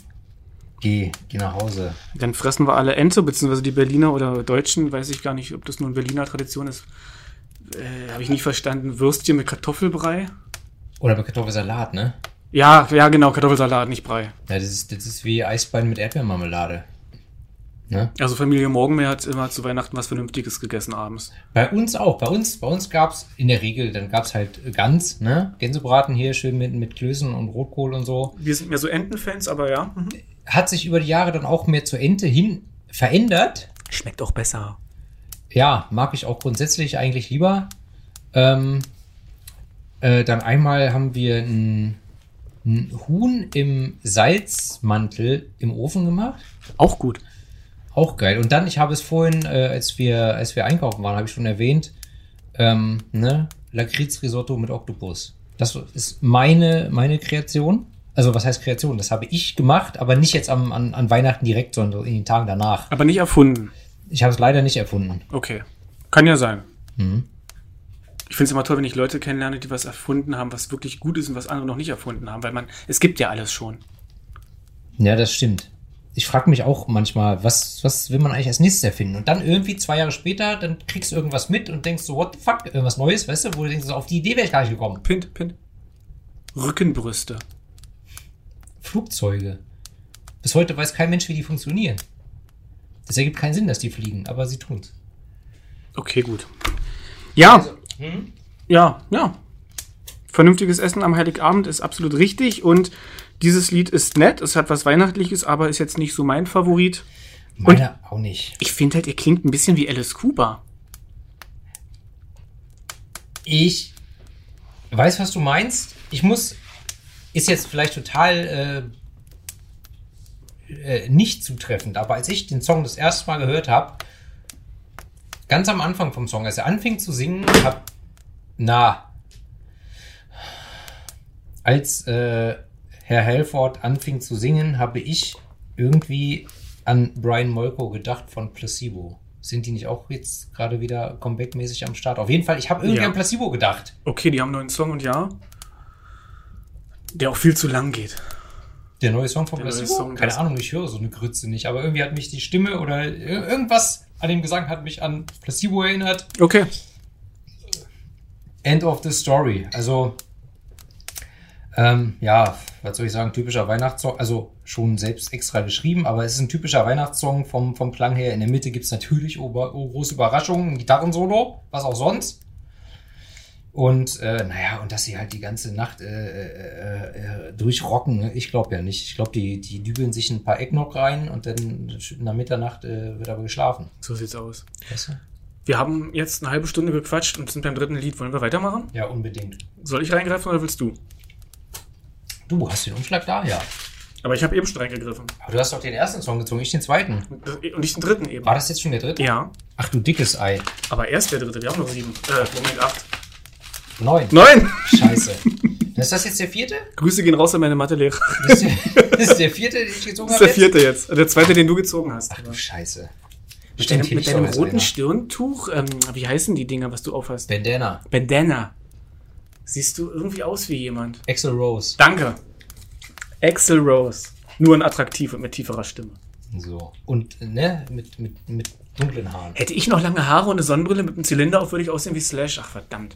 Geh, geh nach Hause. Dann fressen wir alle Ente, beziehungsweise die Berliner oder Deutschen, weiß ich gar nicht, ob das nur eine Berliner Tradition ist. Äh, Habe ich nicht verstanden. Würstchen mit Kartoffelbrei? Oder bei Kartoffelsalat, ne? Ja, ja, genau, Kartoffelsalat, nicht Brei. Ja, das ist, das ist wie Eisbein mit Erdbeermarmelade. Ne? Also Familie Morgenmeer hat immer zu Weihnachten was Vernünftiges gegessen abends. Bei uns auch. Bei uns, bei uns gab's in der Regel, dann gab's halt Gans, ne? Gänsebraten hier schön mit, mit Klößen und Rotkohl und so. Wir sind mehr so Entenfans, aber ja. Mhm. Hat sich über die Jahre dann auch mehr zur Ente hin verändert. Schmeckt auch besser. Ja, mag ich auch grundsätzlich eigentlich lieber. Ähm, äh, dann einmal haben wir ein, ein Huhn im Salzmantel im Ofen gemacht. Auch gut. Auch geil. Und dann, ich habe es vorhin, äh, als wir, als wir einkaufen waren, habe ich schon erwähnt, ähm, ne, Lakritz-Risotto mit Oktopus. Das ist meine, meine Kreation. Also, was heißt Kreation? Das habe ich gemacht, aber nicht jetzt am, an, an Weihnachten direkt, sondern in den Tagen danach. Aber nicht erfunden. Ich habe es leider nicht erfunden. Okay. Kann ja sein. Mhm. Ich finde es immer toll, wenn ich Leute kennenlerne, die was erfunden haben, was wirklich gut ist und was andere noch nicht erfunden haben, weil man, es gibt ja alles schon. Ja, das stimmt. Ich frage mich auch manchmal, was, was will man eigentlich als nächstes erfinden? Und dann irgendwie zwei Jahre später, dann kriegst du irgendwas mit und denkst so, what the fuck, irgendwas Neues, weißt du, wo du denkst, so, auf die Idee wäre ich gar nicht gekommen. Pint, pint. Rückenbrüste. Flugzeuge. Bis heute weiß kein Mensch, wie die funktionieren. Das ergibt keinen Sinn, dass die fliegen, aber sie tun's. Okay, gut. Ja, ja, ja. Vernünftiges Essen am Heiligabend ist absolut richtig und dieses Lied ist nett, es hat was Weihnachtliches, aber ist jetzt nicht so mein Favorit. Meiner auch nicht. Ich finde halt, ihr klingt ein bisschen wie Alice Cooper. Ich weiß, was du meinst. Ich muss, ist jetzt vielleicht total äh, äh, nicht zutreffend, aber als ich den Song das erste Mal gehört habe, ganz am Anfang vom Song, als er anfing zu singen, hab, na, als äh, Herr Halford anfing zu singen, habe ich irgendwie an Brian Molko gedacht von Placebo. Sind die nicht auch jetzt gerade wieder comeback-mäßig am Start? Auf jeden Fall, ich habe irgendwie Ja. an Placebo gedacht. Okay, die haben einen neuen Song und ja, der auch viel zu lang geht. Der neue Song von Placebo? Song, Keine Ahnung, ich höre so eine Grütze nicht, aber irgendwie hat mich die Stimme oder ir- irgendwas an dem Gesang hat mich an Placebo erinnert. Okay. End of the story. Also, ähm, ja, was soll ich sagen, typischer Weihnachtssong, also schon selbst extra geschrieben, aber es ist ein typischer Weihnachtssong vom, vom Klang her. In der Mitte gibt es natürlich ober, oh, große Überraschungen, ein Gitarrensolo, was auch sonst. Und äh, naja, und dass sie halt die ganze Nacht äh, äh, äh, durchrocken, ne? ich glaube ja nicht. Ich glaube, die, die dübeln sich ein paar Eggnog rein und dann nach Mitternacht äh, wird aber geschlafen. So sieht's aus. Weißt du? Wir haben jetzt eine halbe Stunde gequatscht und sind beim dritten Lied. Wollen wir weitermachen? Ja, unbedingt. Soll ich reingreifen oder willst du? Du hast den Umschlag da, ja. Aber ich habe eben schon reingegriffen. Aber du hast doch den ersten Song gezogen, ich den zweiten. Und nicht den dritten eben. War das jetzt schon der dritte? Ja, Ach du dickes Ei. aber erst der dritte. Wir haben noch sieben. Äh, Moment, acht. Neun. Neun! Scheiße. ist das jetzt der vierte? Grüße gehen raus an meine Mathelehrer. Das ist der, das ist der vierte, den ich gezogen Das ist habe? der vierte jetzt. Der zweite, den du gezogen hast. Ach du Scheiße. Mit deinem, mit deinem roten. Stirntuch, ähm, wie heißen die Dinger, was du aufhast? Bandana. Bandana. Siehst du irgendwie aus wie jemand? Axel Rose. Danke. Axel Rose. Nur ein attraktiv und mit tieferer Stimme. So. Und, ne, mit, mit, mit dunklen Haaren. Hätte ich noch lange Haare und eine Sonnenbrille mit einem Zylinder auf, würde ich aussehen wie Slash. Ach, verdammt.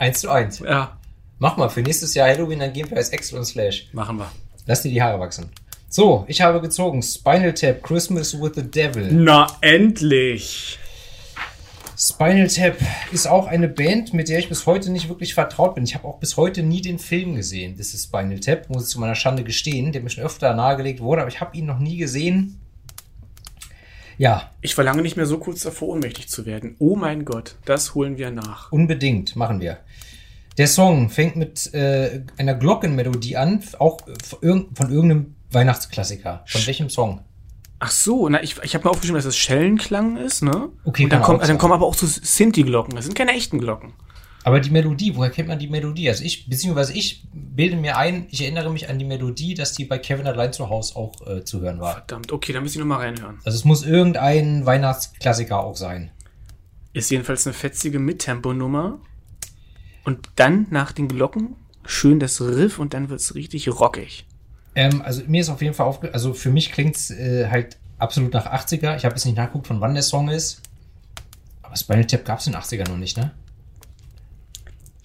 Eins zu eins. Ja, Mach mal, für nächstes Jahr Halloween, dann gehen wir als Axel und Slash. machen wir. Lass dir die Haare wachsen. So, ich habe gezogen Spinal Tap Christmas with the Devil. Na, endlich. Spinal Tap ist auch eine Band, mit der ich bis heute nicht wirklich vertraut bin. Ich habe auch bis heute nie den Film gesehen. Das ist Spinal Tap, muss ich zu meiner Schande gestehen, der mir schon öfter nahegelegt wurde, aber ich habe ihn noch nie gesehen. Ja, Ich war lange nicht mehr so kurz davor, ohnmächtig zu werden. Oh mein Gott, das holen wir nach. unbedingt, machen wir. Der Song fängt mit äh, einer Glockenmelodie an, auch von, irgend- von irgendeinem Weihnachtsklassiker. Von welchem Song? Ach so, na, ich, ich habe mir aufgeschrieben, dass das Schellenklang ist, ne? Okay, Und dann, kommt, dann kommen aber auch so Sinti-Glocken. Das sind keine echten Glocken. Aber die Melodie, woher kennt man die Melodie? Also ich, beziehungsweise ich bilde mir ein, ich erinnere mich an die Melodie, dass die bei Kevin allein zu Hause auch äh, zu hören war. Verdammt, okay, dann muss ich noch mal reinhören. Also es muss irgendein Weihnachtsklassiker auch sein. Ist jedenfalls eine fetzige Mittempo-Nummer. Und dann nach den Glocken schön das Riff und dann wird's richtig rockig. Ähm, also mir ist auf jeden Fall aufge... Also für mich klingt's äh, halt absolut nach 80er. Ich habe jetzt nicht nachgeguckt, von wann der Song ist. Aber Spinal Tap gab's in den 80er noch nicht, ne?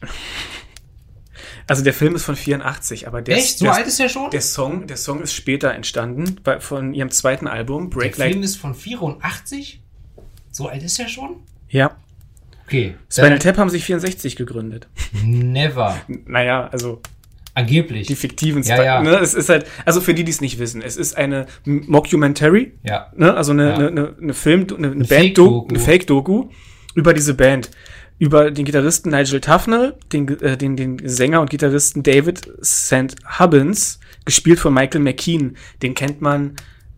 Also der Film ist von 84, aber der, Echt? So der, alt ist der schon? der Song, der Song ist später entstanden, bei, von ihrem zweiten Album, der Break Film Like. ist von 84? So alt ist der schon? Ja. Okay. Spinal Tap haben sich 64 gegründet. Never. Naja, also Angeblich. die fiktiven Ja, Spi- ja. Ne, es ist halt, also für die, die es nicht wissen, es ist eine Mockumentary, ja. ne, also eine, Ja. eine, eine, eine Film, eine, eine Fake-Doku. Band, eine Fake-Doku über diese Band. Über den Gitarristen Nigel Tufnell, den, äh, den, den Sänger und Gitarristen David St. Hubbins, gespielt von Michael McKean. Den kennt man,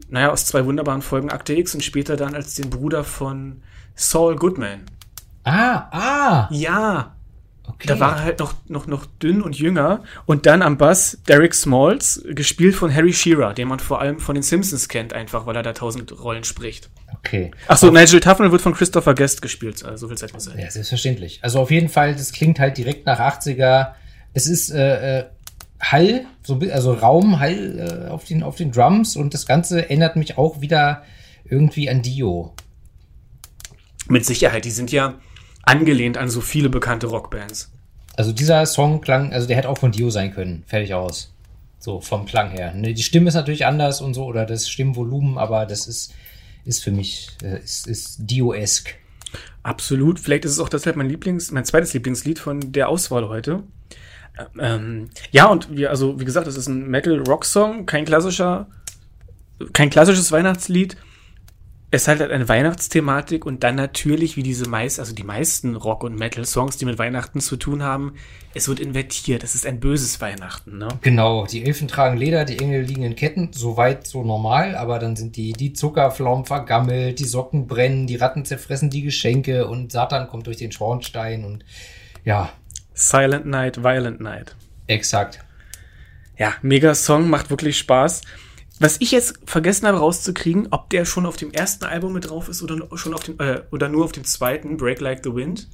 naja, aus zwei wunderbaren Folgen Akte X und später dann als den Bruder von Saul Goodman. Ah, ah. Ja, Okay. da war er halt noch, noch, noch dünn und jünger. Und dann am Bass Derek Smalls, gespielt von Harry Shearer, den man vor allem von den Simpsons kennt, einfach weil er da tausend Rollen spricht. Okay. Ach so, Nigel Tufnell wird von Christopher Guest gespielt, also so viel Zeit muss sein. Ja, selbstverständlich. Also auf jeden Fall, das klingt halt direkt nach 80er. Es ist äh, äh, Hall, so, also Raum, Hall äh, auf, den, auf den Drums und das Ganze erinnert mich auch wieder irgendwie an Dio. Mit Sicherheit, die sind ja angelehnt an so viele bekannte Rockbands. Also dieser Song klang, also der hätte auch von Dio sein können. Fertig aus. So vom Klang her. Ne, Die Stimme ist natürlich anders und so, oder das Stimmvolumen, aber das ist, ist für mich, äh, ist, ist Dio-esk. Absolut. Vielleicht ist es auch deshalb mein Lieblings, mein zweites Lieblingslied von der Auswahl heute. Ähm, ja, und wir, also wie gesagt, es ist ein Metal-Rock-Song, kein klassischer, kein klassisches Weihnachtslied. Es hat halt eine Weihnachtsthematik und dann natürlich, wie diese meist, also die meisten Rock- und Metal-Songs, die mit Weihnachten zu tun haben, es wird invertiert. Es ist ein böses Weihnachten, ne? Genau, die Elfen tragen Leder, die Engel liegen in Ketten, soweit so normal, aber dann sind die, die Zuckerpflaumen vergammelt, die Socken brennen, die Ratten zerfressen die Geschenke und Satan kommt durch den Schornstein und ja, Silent Night, Violent Night. exakt. Ja, mega Song, macht wirklich Spaß. Was ich jetzt vergessen habe rauszukriegen, ob der schon auf dem ersten Album mit drauf ist oder schon auf dem äh, oder nur auf dem zweiten Break Like the Wind.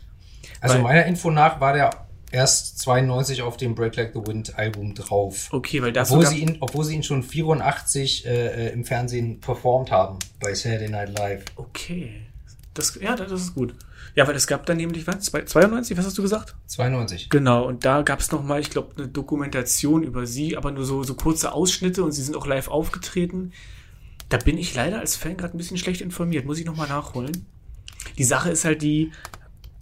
Also Weil- meiner Info nach war der erst 92 auf dem Break Like the Wind Album drauf. Okay, weil das Obwohl sie, ihn, obwohl sie ihn schon 84 äh, äh, im Fernsehen performt haben bei Saturday Night Live. Okay. Das ja, das ist gut. Ja, weil es gab dann nämlich was 92, was hast du gesagt? 92. Genau, und da gab es noch mal, ich glaube, eine Dokumentation über sie, aber nur so so kurze Ausschnitte und sie sind auch live aufgetreten. Da bin ich leider als Fan gerade ein bisschen schlecht informiert, muss ich noch mal nachholen. Die Sache ist halt die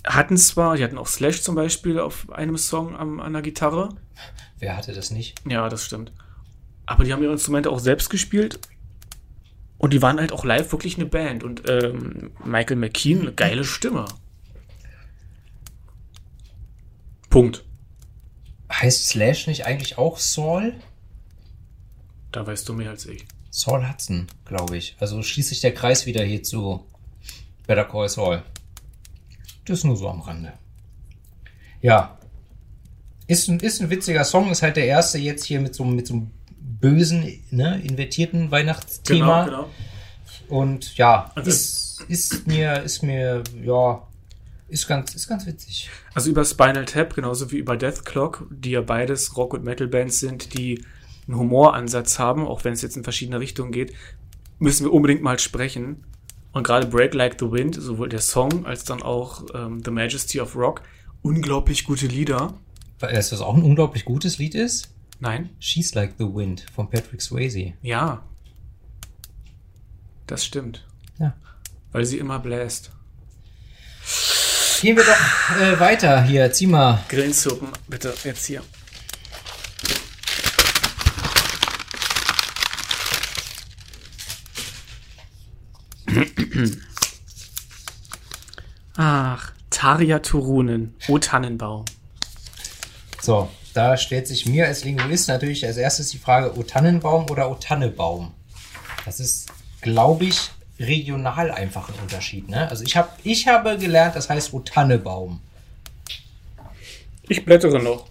hatten zwar, die hatten auch Slash zum Beispiel auf einem Song am, an der Gitarre. Wer hatte das nicht? Ja, das stimmt. Aber die haben ihre Instrumente auch selbst gespielt. Und die waren halt auch live wirklich eine Band. Und ähm, Michael McKean, eine geile Stimme. Punkt. Heißt Slash nicht eigentlich auch Saul? Da weißt du mehr als ich. Saul Hudson, glaube ich. Also schließt sich der Kreis wieder hier zu Better Call Saul. Das nur so am Rande. Ja. Ist ein, ist ein witziger Song, ist halt der erste jetzt hier mit so, mit so einem bösen, ne, invertierten Weihnachtsthema. genau. Und ja, Also- ist, ist mir, ist mir, ja, ist ganz, ist ganz witzig. Also über Spinal Tap, genauso wie über Death Clock, die ja beides Rock- und Metal-Bands sind, die einen Humoransatz haben, auch wenn es jetzt in verschiedene Richtungen geht, müssen wir unbedingt mal sprechen. Und gerade Break Like the Wind, sowohl der Song als dann auch ähm, The Majesty of Rock, unglaublich gute Lieder. Weißt du, was auch ein unglaublich gutes Lied ist? Nein? She's Like the Wind von Patrick Swayze. Ja. Das stimmt. Ja. Weil sie immer bläst. Gehen wir doch äh, weiter hier. Zieh mal. Grillensuppen, bitte, jetzt hier. Ach, Tarja Turunen, O Tannenbaum. So, da stellt sich mir als Linguist natürlich als erstes die Frage, O Tannenbaum oder O Tannebaum? Das ist, glaube ich, regional einfach ein Unterschied. Ne? Also ich, hab, ich habe gelernt, das heißt O Tannebaum. Ich blättere noch.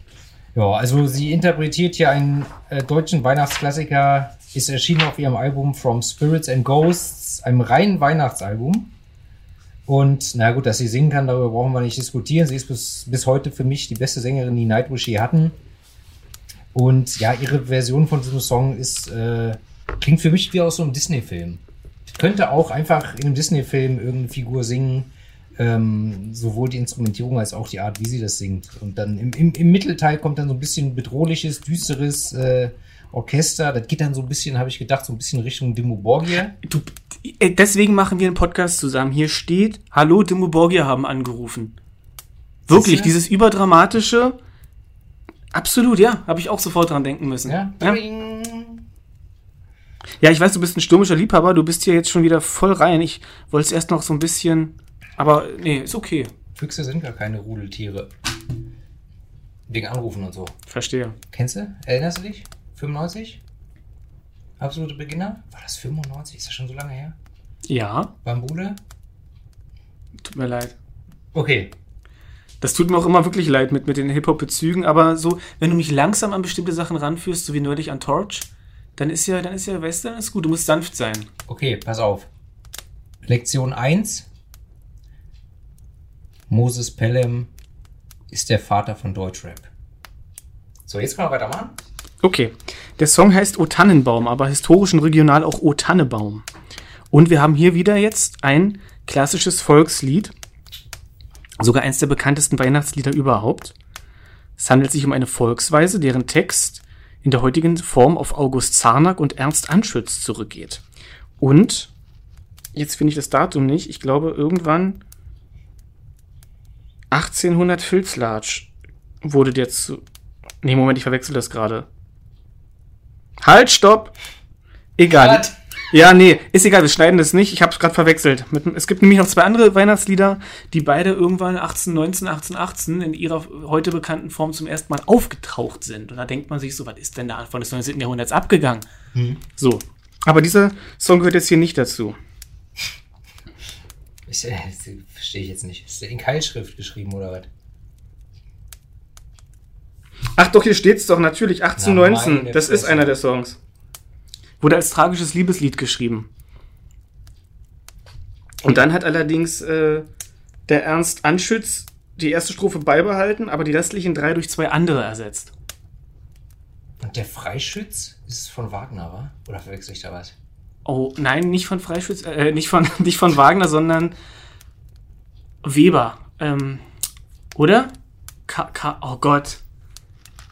Ja, also sie interpretiert hier einen äh, deutschen Weihnachtsklassiker, ist erschienen auf ihrem Album From Spirits and Ghosts, einem reinen Weihnachtsalbum. Und na gut, dass sie singen kann, darüber brauchen wir nicht diskutieren. Sie ist bis, bis heute für mich die beste Sängerin, die Nightwish je hatten. Und ja, ihre Version von diesem Song ist, äh, klingt für mich wie aus so einem Disney-Film. Könnte auch einfach in einem Disney-Film irgendeine Figur singen, ähm, sowohl die Instrumentierung als auch die Art, wie sie das singt. Und dann im, im, im Mittelteil kommt dann so ein bisschen bedrohliches, düsteres äh, Orchester. Das geht dann so ein bisschen, habe ich gedacht, so ein bisschen Richtung Dimmu Borgir. Du, äh, deswegen machen wir einen Podcast zusammen. Hier steht, hallo, Dimmu Borgir haben angerufen. Wirklich, dieses überdramatische, absolut, ja, habe ich auch sofort dran denken müssen. Ja? ja. Ja, ich weiß, du bist ein stürmischer Liebhaber, du bist hier jetzt schon wieder voll rein. Ich wollte es erst noch so ein bisschen, aber nee, ist okay. Füchse sind gar keine Rudeltiere. Wegen Anrufen und so. Verstehe. Kennst du? Erinnerst du dich? 95? Absolute Beginner? War das 95? Ist das schon so lange her? Ja, Bambule? tut mir leid. Okay. Das tut mir auch immer wirklich leid mit, mit den Hip-Hop-Bezügen, aber so, wenn du mich langsam an bestimmte Sachen ranführst, so wie neulich an Torch, dann ist ja, dann ist ja, weißt du, dann ist gut, du musst sanft sein. Okay, pass auf. Lektion 1. Moses Pelham ist der Vater von Deutschrap. So, jetzt können wir weitermachen. Okay, der Song heißt O Tannenbaum, aber historisch und regional auch O Tannebaum. Und wir haben hier wieder jetzt ein klassisches Volkslied, sogar eins der bekanntesten Weihnachtslieder überhaupt. Es handelt sich um eine Volksweise, deren Text in der heutigen Form auf August Zarnack und Ernst Anschütz zurückgeht. Und, jetzt finde ich das Datum nicht, ich glaube irgendwann 1800 Filzlatsch wurde der zu... Nee, Moment, ich verwechsel das gerade. Halt, stopp! Egal. Cut. Ja, nee, ist egal, wir schneiden das nicht. Ich habe es gerade verwechselt. Mit, es gibt nämlich noch zwei andere Weihnachtslieder, die beide irgendwann 1819, 1818 in ihrer heute bekannten Form zum ersten Mal aufgetaucht sind. Und da denkt man sich so, was ist denn da Anfang des 19. Jahrhunderts abgegangen? So. Aber dieser Song gehört jetzt hier nicht dazu. Ist, äh, verstehe ich jetzt nicht. Ist der in Keilschrift geschrieben oder was? Ach doch, hier steht's doch natürlich, Na, 1819. meine Das ist einer der Songs. Wurde als tragisches Liebeslied geschrieben. Und dann hat allerdings äh, der Ernst Anschütz die erste Strophe beibehalten, aber die restlichen drei durch zwei andere ersetzt. Und der Freischütz ist von Wagner, wa? Oder verwechsel ich da was? Oh, nein, nicht von Freischütz, äh, nicht von, nicht von Wagner, sondern Weber. Ähm, oder? Ka Ka oh Gott.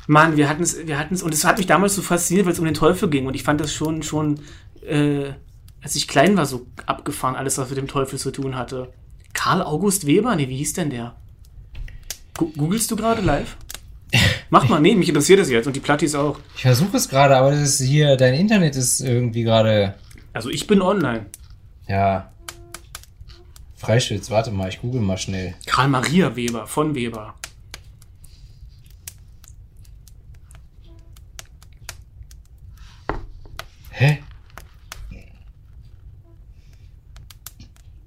Mann, wir hatten es, wir hatten es, und es hat mich damals so fasziniert, weil es um den Teufel ging. Und ich fand das schon, schon, äh, als ich klein war, so abgefahren, alles, was mit dem Teufel zu tun hatte. Karl August Weber? Nee, wie hieß denn der? Gu googelst du gerade live? Mach mal, nee, mich interessiert das jetzt und die Plattis auch. Ich versuche es gerade, aber das ist hier, dein Internet ist irgendwie gerade. Also ich bin online. Ja. Freischütz, warte mal, ich google mal schnell. Karl Maria Weber von Weber. Hä?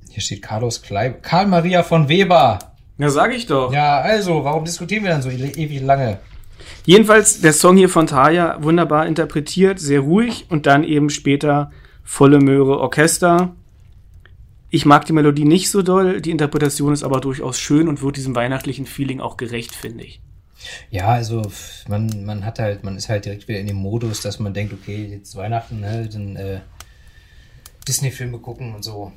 Hier steht Carlos Kleib. Karl Maria von Weber. Ja, sag ich doch. Ja, also, warum diskutieren wir dann so e- ewig lange? Jedenfalls der Song hier von Taya wunderbar interpretiert, sehr ruhig und dann eben später volle Möhre Orchester. Ich mag die Melodie nicht so doll, die Interpretation ist aber durchaus schön und wird diesem weihnachtlichen Feeling auch gerecht, finde ich. Ja, also man, man hat halt, man ist halt direkt wieder in dem Modus, dass man denkt, okay, jetzt Weihnachten, ne, dann äh, Disney-Filme gucken und so.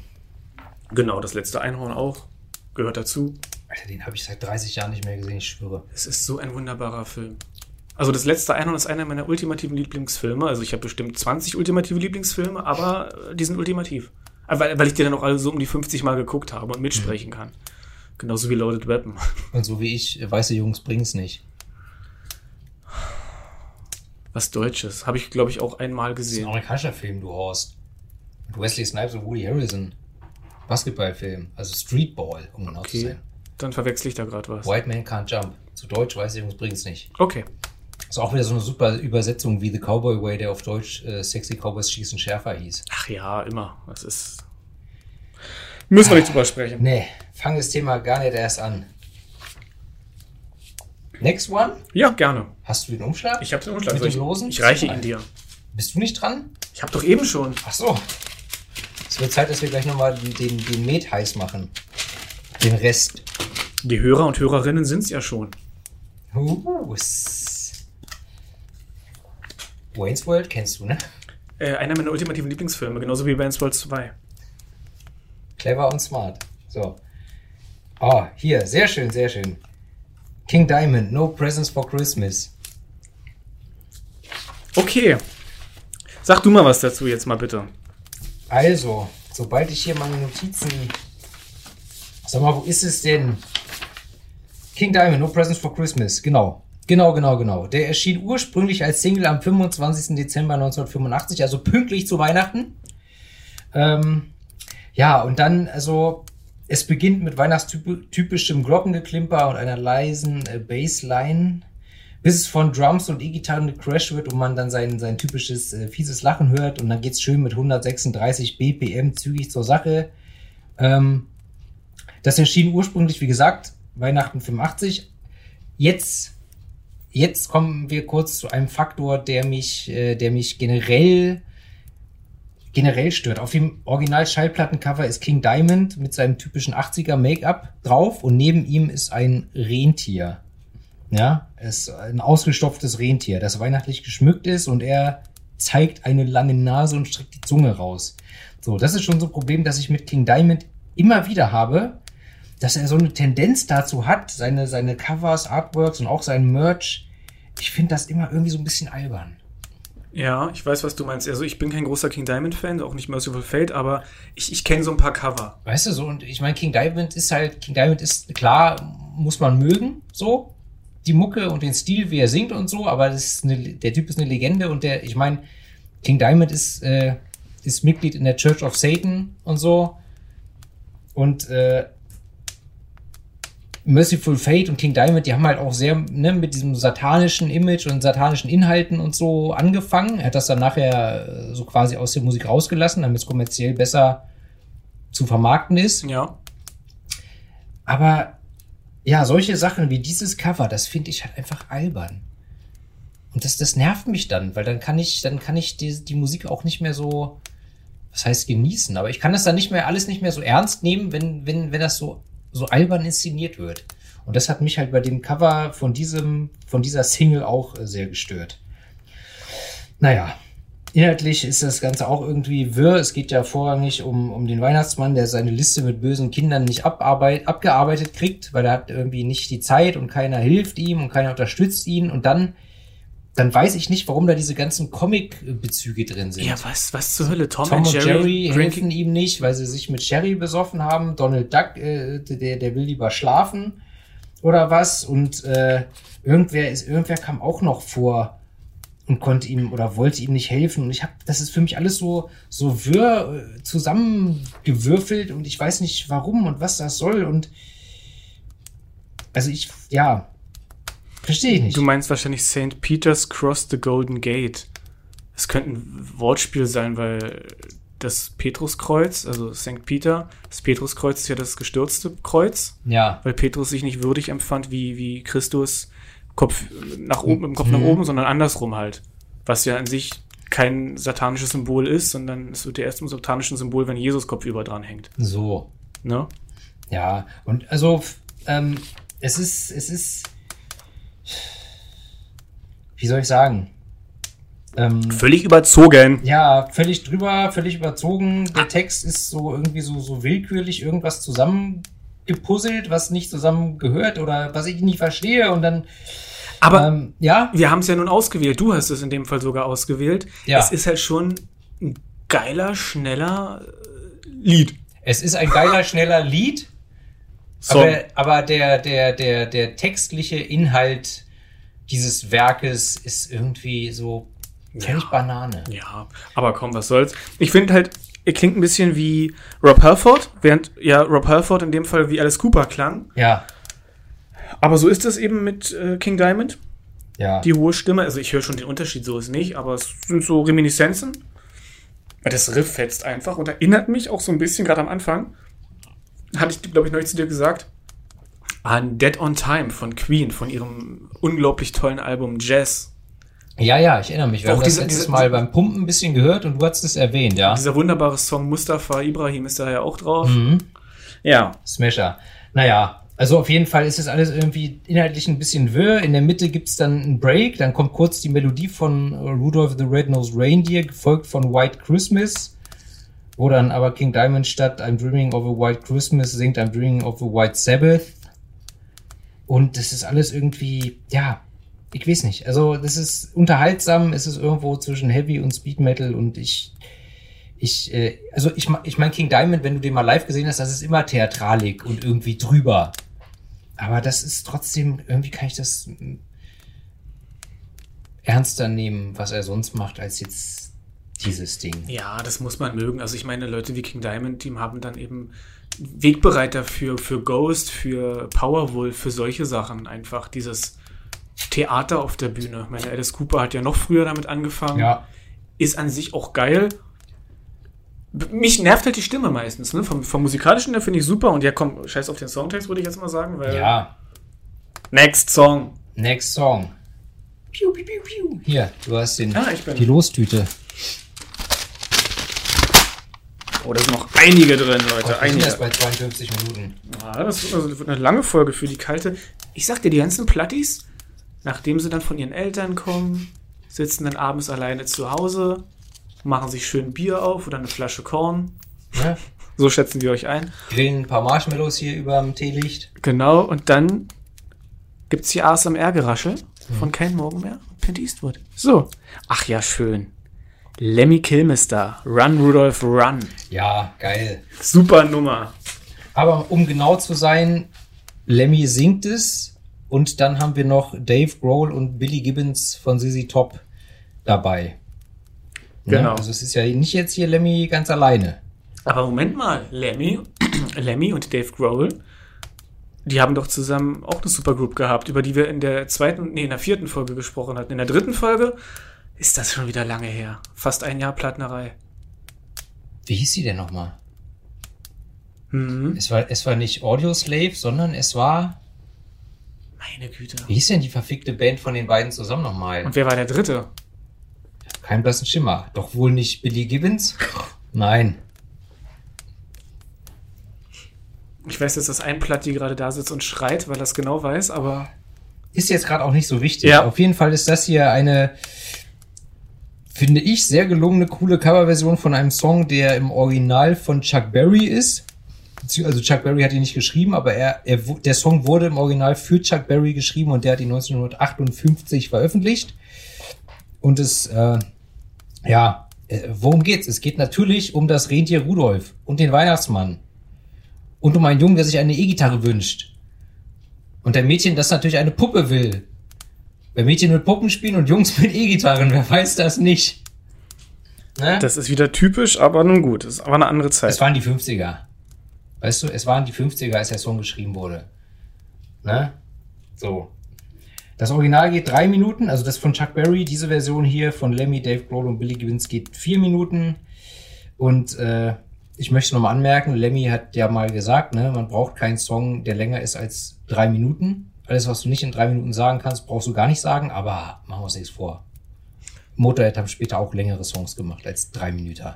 Genau, das letzte Einhorn auch gehört dazu. Alter, den habe ich seit 30 Jahren nicht mehr gesehen, ich schwöre. Es ist so ein wunderbarer Film. Also das letzte Einhorn ist einer meiner ultimativen Lieblingsfilme. Also ich habe bestimmt 20 ultimative Lieblingsfilme, aber äh, die sind ultimativ. Äh, Weil, weil ich die dann auch alle so um die 50 Mal geguckt habe und mitsprechen kann. Genauso wie Loaded Weapon. Und so wie ich, äh, weiße Jungs bringen's nicht. Was Deutsches. Habe ich, glaube ich, auch einmal Das ist ein gesehen. amerikanischer Film, du Horst. Mit Wesley Snipes und Woody Harrison. Basketballfilm. Also Streetball, um genau zu Okay. sein. Dann verwechsel ich da gerade was. White Man Can't Jump. Zu Deutsch, weiße Jungs bringen's nicht. Okay. Ist auch wieder so eine super Übersetzung wie The Cowboy Way, der auf Deutsch äh, Sexy Cowboys schießen schärfer hieß. Ach ja, immer. Das ist. Müssen wir nicht drüber sprechen. Nee, fang das Thema gar nicht erst an. Next one? Ja, gerne. Hast du den Umschlag? Ich habe den Umschlag. Mit Soll dem Losen? Ich, ich reiche ihn dir. Bist du nicht dran? Ich habe doch eben schon. Ach so. Es wird Zeit, dass wir gleich nochmal den, den, Met heiß machen. Den Rest. Die Hörer und Hörerinnen sind's ja schon. Uh, Wayne's World kennst du, ne? Äh, einer meiner ultimativen Lieblingsfilme, genauso wie Vance World 2. Clever und smart. So. Oh, hier, sehr schön, sehr schön. King Diamond, No Presents for Christmas. Okay. Sag du mal was dazu jetzt mal bitte. Also, sobald ich hier meine Notizen. Sag mal, wo ist es denn? King Diamond, No Presents for Christmas. Genau. Genau, genau, genau. Der erschien ursprünglich als Single am 25. Dezember 1985, also pünktlich zu Weihnachten. Ähm, ja, und dann, also, es beginnt mit weihnachtstypischem Glockengeklimper und einer leisen äh, Bassline, bis es von Drums und E-Gitarren gecrashed wird und man dann sein, sein typisches äh, fieses Lachen hört und dann geht's schön mit 136 BPM zügig zur Sache. Ähm, das erschien ursprünglich, wie gesagt, Weihnachten 85. Jetzt, jetzt kommen wir kurz zu einem Faktor, der mich, äh, der mich generell generell stört. Auf dem Original-Schallplattencover ist King Diamond mit seinem typischen 80er Make-up drauf und neben ihm ist ein Rentier. Ja, es ist ein ausgestopftes Rentier, das weihnachtlich geschmückt ist und er zeigt eine lange Nase und streckt die Zunge raus. So, das ist schon so ein Problem, das ich mit King Diamond immer wieder habe, dass er so eine Tendenz dazu hat, seine, seine Covers, Artworks und auch sein Merch. Ich finde das immer irgendwie so ein bisschen albern. Ja, ich weiß, was du meinst. Also ich bin kein großer King Diamond Fan, auch nicht Merciful Fate, aber ich, ich kenne so ein paar Cover. Weißt du so, und ich meine, King Diamond ist halt, King Diamond ist klar, muss man mögen, so. Die Mucke und den Stil, wie er singt und so, aber das ist eine, der Typ ist eine Legende und der, ich meine, King Diamond ist, äh, ist Mitglied in der Church of Satan und so. Und äh, Merciful Fate und King Diamond, die haben halt auch sehr ne, mit diesem satanischen Image und satanischen Inhalten und so angefangen. Er hat das dann nachher äh, so quasi aus der Musik rausgelassen, damit es kommerziell besser zu vermarkten ist. Ja. Aber ja, solche Sachen wie dieses Cover, das finde ich halt einfach albern. Und das, das nervt mich dann, weil dann kann ich, dann kann ich die, die Musik auch nicht mehr so, was heißt genießen, aber ich kann das dann nicht mehr, alles nicht mehr so ernst nehmen, wenn, wenn, wenn das so, so albern inszeniert wird. Und das hat mich halt bei dem Cover von diesem, von dieser Single auch äh, sehr gestört. Naja, inhaltlich ist das Ganze auch irgendwie wirr. Es geht ja vorrangig um, um den Weihnachtsmann, der seine Liste mit bösen Kindern nicht abarbeit, abgearbeitet kriegt, weil er hat irgendwie nicht die Zeit und keiner hilft ihm und keiner unterstützt ihn. Und dann, dann weiß ich nicht, warum da diese ganzen Comic-Bezüge drin sind. Ja, was, was zur Hölle? Tom, Tom und Jerry, helfen drinking. ihm nicht, weil sie sich mit Sherry besoffen haben. Donald Duck, äh, der, der will lieber schlafen oder was. Und äh, irgendwer ist, irgendwer kam auch noch vor und konnte ihm oder wollte ihm nicht helfen. Und ich habe, das ist für mich alles so so wirr äh, zusammengewürfelt und ich weiß nicht warum und was das soll. Und also ich, ja, verstehe ich nicht. Du meinst wahrscheinlich St. Peter's Cross the Golden Gate. Es könnte ein Wortspiel sein, weil das Petruskreuz, also St. Peter, das Petruskreuz ist ja das gestürzte Kreuz, ja, weil Petrus sich nicht würdig empfand, wie, wie Christus Kopf nach oben, mit dem Kopf nach oben, sondern andersrum halt. Was ja an sich kein satanisches Symbol ist, sondern es wird ja erst zum satanischen Symbol, wenn Jesus Kopf über dran hängt. so. Ne? Ja, und also ähm, es ist, es ist, wie soll ich sagen? Ähm, Völlig überzogen. ja, völlig drüber, völlig überzogen. Der Text ist so irgendwie so, so willkürlich irgendwas zusammengepuzzelt, was nicht zusammengehört oder was ich nicht verstehe und dann, Aber ähm, ja, wir haben es ja nun ausgewählt. Du hast es in dem Fall sogar ausgewählt. Ja. Es ist halt schon ein geiler, schneller äh, Lied. es ist ein geiler, schneller Lied. Song. Aber, aber der, der, der, der textliche Inhalt dieses Werkes ist irgendwie so völlig Ja. Banane. Ja, aber komm, was soll's. Ich finde halt, er klingt ein bisschen wie Rob Halford, während ja Rob Halford in dem Fall wie Alice Cooper klang. Ja, Aber so ist es eben mit äh, King Diamond. ja. Die hohe Stimme, also ich höre schon den Unterschied, so ist nicht, aber es sind so Reminiszenzen. Das Riff fetzt einfach und erinnert mich auch so ein bisschen, gerade am Anfang, hatte ich, glaube ich, neulich zu dir gesagt, an Dead on Time von Queen, von ihrem unglaublich tollen Album Jazz. ja, ja, ich erinnere mich. Wir Auch haben das diese- letztes diese- Mal beim Pumpen ein bisschen gehört und du hast es erwähnt, ja. Dieser wunderbare Song Mustafa Ibrahim ist da ja auch drauf. Mhm. Ja. Smasher. Naja, also auf jeden Fall ist es alles irgendwie inhaltlich ein bisschen wirr. In der Mitte gibt's dann einen Break, dann kommt kurz die Melodie von Rudolph the Red-Nosed Reindeer, gefolgt von White Christmas, wo dann aber King Diamond statt I'm Dreaming of a White Christmas singt I'm Dreaming of a White Sabbath. Und das ist alles irgendwie, ja, ich weiß nicht. Also das ist unterhaltsam, es ist irgendwo zwischen Heavy und Speed Metal und ich, ich, äh, also ich, ich meine King Diamond, wenn du den mal live gesehen hast, das ist immer Theatralik und irgendwie drüber. Aber das ist trotzdem, irgendwie kann ich das mm, ernster nehmen, was er sonst macht, als jetzt dieses Ding. Ja, das muss man mögen. Also ich meine, Leute wie King Diamond, die haben dann eben Wegbereiter für, für Ghost, für Powerwolf, für solche Sachen. Einfach dieses Theater auf der Bühne. Ich meine, Alice Cooper hat ja noch früher damit angefangen. Ja, Ist an sich auch geil. Mich nervt halt die Stimme meistens. Ne? Vom, vom musikalischen her finde ich super. Und ja, komm, scheiß auf den Songtext, würde ich jetzt mal sagen. Weil ja. Next Song. Next Song. Piu, piu, piu, piu. Hier, du hast den, Ah, die Lostüte. Oh, da sind noch einige drin, Leute. Sind Einige. erst bei 52 Minuten. Ja, das wird, also, das wird eine lange Folge für die kalte. Ich sag dir, die ganzen Plattis, nachdem sie dann von ihren Eltern kommen, sitzen dann abends alleine zu Hause, machen sich schön Bier auf oder eine Flasche Korn. Ne? So schätzen wir euch ein. Grillen ein paar Marshmallows hier über dem Teelicht. Genau, und dann gibt's hier ASMR-Geraschel von kein Morgen mehr. Clint Eastwood. So. Ach ja, schön. Lemmy Kilmister. Run, Rudolph, run. Ja, geil. Super Nummer. Aber um genau zu sein, Lemmy singt es und dann haben wir noch Dave Grohl und Billy Gibbons von ZZ Top dabei. Ne? Genau. Also es ist ja nicht jetzt hier Lemmy ganz alleine. Aber Moment mal, Lemmy, Lemmy und Dave Grohl, die haben doch zusammen auch eine Supergroup gehabt, über die wir in der zweiten, nee, in der vierten Folge gesprochen hatten. In der dritten Folge ist das schon wieder lange her. Fast ein Jahr Plattnerei. Wie hieß sie denn nochmal? Mhm. Es war, es war nicht Audio Slave, sondern es war. Meine Güte. Wie hieß denn die verfickte Band von den beiden zusammen nochmal? Und wer war der dritte? Kein blassen Schimmer. Doch wohl nicht Billy Gibbons? Nein. Ich weiß jetzt, dass ein Platti gerade da sitzt und schreit, weil er es genau weiß, aber Ist jetzt gerade auch nicht so wichtig. Ja. Auf jeden Fall ist das hier eine, finde ich, sehr gelungene, coole Coverversion von einem Song, der im Original von Chuck Berry ist. Also Chuck Berry hat ihn nicht geschrieben, aber er, er, der Song wurde im Original für Chuck Berry geschrieben und der hat ihn 1958 veröffentlicht. Und es, äh, ja, äh, worum geht's? Es geht natürlich um das Rentier Rudolf und den Weihnachtsmann. Und um einen Jungen, der sich eine E-Gitarre wünscht. Und der Mädchen, das natürlich eine Puppe will. Wenn Mädchen mit Puppen spielen und Jungs mit E-Gitarren, wer weiß das nicht? Ne? das ist wieder typisch, aber nun gut. Das ist aber eine andere es Zeit. waren die 50er. Weißt du, es waren die 50er, als der Song geschrieben wurde. Ne? So. Das Original geht drei Minuten, also das von Chuck Berry, diese Version hier von Lemmy, Dave Grohl und Billy Gibbons geht vier Minuten. Und äh, ich möchte nochmal anmerken, Lemmy hat ja mal gesagt, ne, man braucht keinen Song, der länger ist als drei Minuten. Alles, was du nicht in drei Minuten sagen kannst, brauchst du gar nicht sagen, aber machen wir uns nichts vor. Motorhead haben später auch längere Songs gemacht als drei Minuten.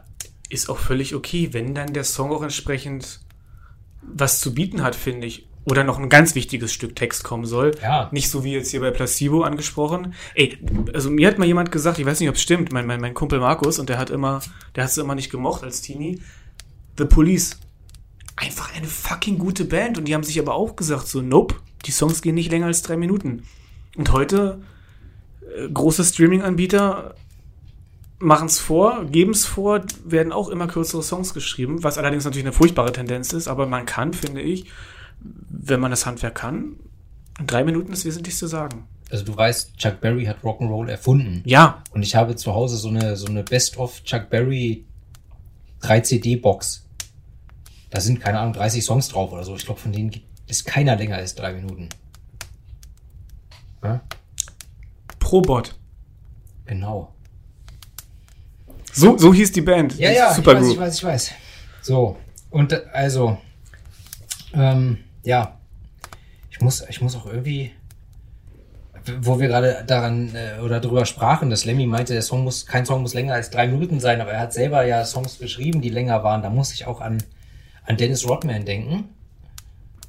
Ist auch völlig okay, wenn dann der Song auch entsprechend was zu bieten hat, finde ich. Oder noch ein ganz wichtiges Stück Text kommen soll. Ja. Nicht so wie jetzt hier bei Placebo angesprochen. Ey, also mir hat mal jemand gesagt, ich weiß nicht, ob es stimmt, mein, mein, mein Kumpel Markus, und der hat immer, der hat es immer nicht gemocht als Teenie. The Police. Einfach eine fucking gute Band. Und die haben sich aber auch gesagt, so, nope, die Songs gehen nicht länger als drei Minuten. Und heute, äh, große Streaming-Anbieter machen es vor, geben es vor, werden auch immer kürzere Songs geschrieben, was allerdings natürlich eine furchtbare Tendenz ist, aber man kann, finde ich, wenn man das Handwerk kann, in drei Minuten ist wesentlich zu sagen. Also du weißt, Chuck Berry hat Rock'n'Roll erfunden. Ja, Und ich habe zu Hause so eine, so eine Best-of Chuck Berry 3-CD-Box. Da sind, keine Ahnung, 30 Songs drauf oder so. Ich glaube, von denen es keiner länger als drei Minuten. Ja? Probot. Genau. So, so hieß die Band. Ja, ja, Super ich weiß, ich weiß, ich weiß. So, und also, ähm, ja, ich muss, ich muss auch irgendwie, wo wir gerade daran äh, oder drüber sprachen, dass Lemmy meinte, der Song muss, kein Song muss länger als drei Minuten sein, aber er hat selber ja Songs geschrieben, die länger waren. Da muss ich auch an, an Dennis Rodman denken.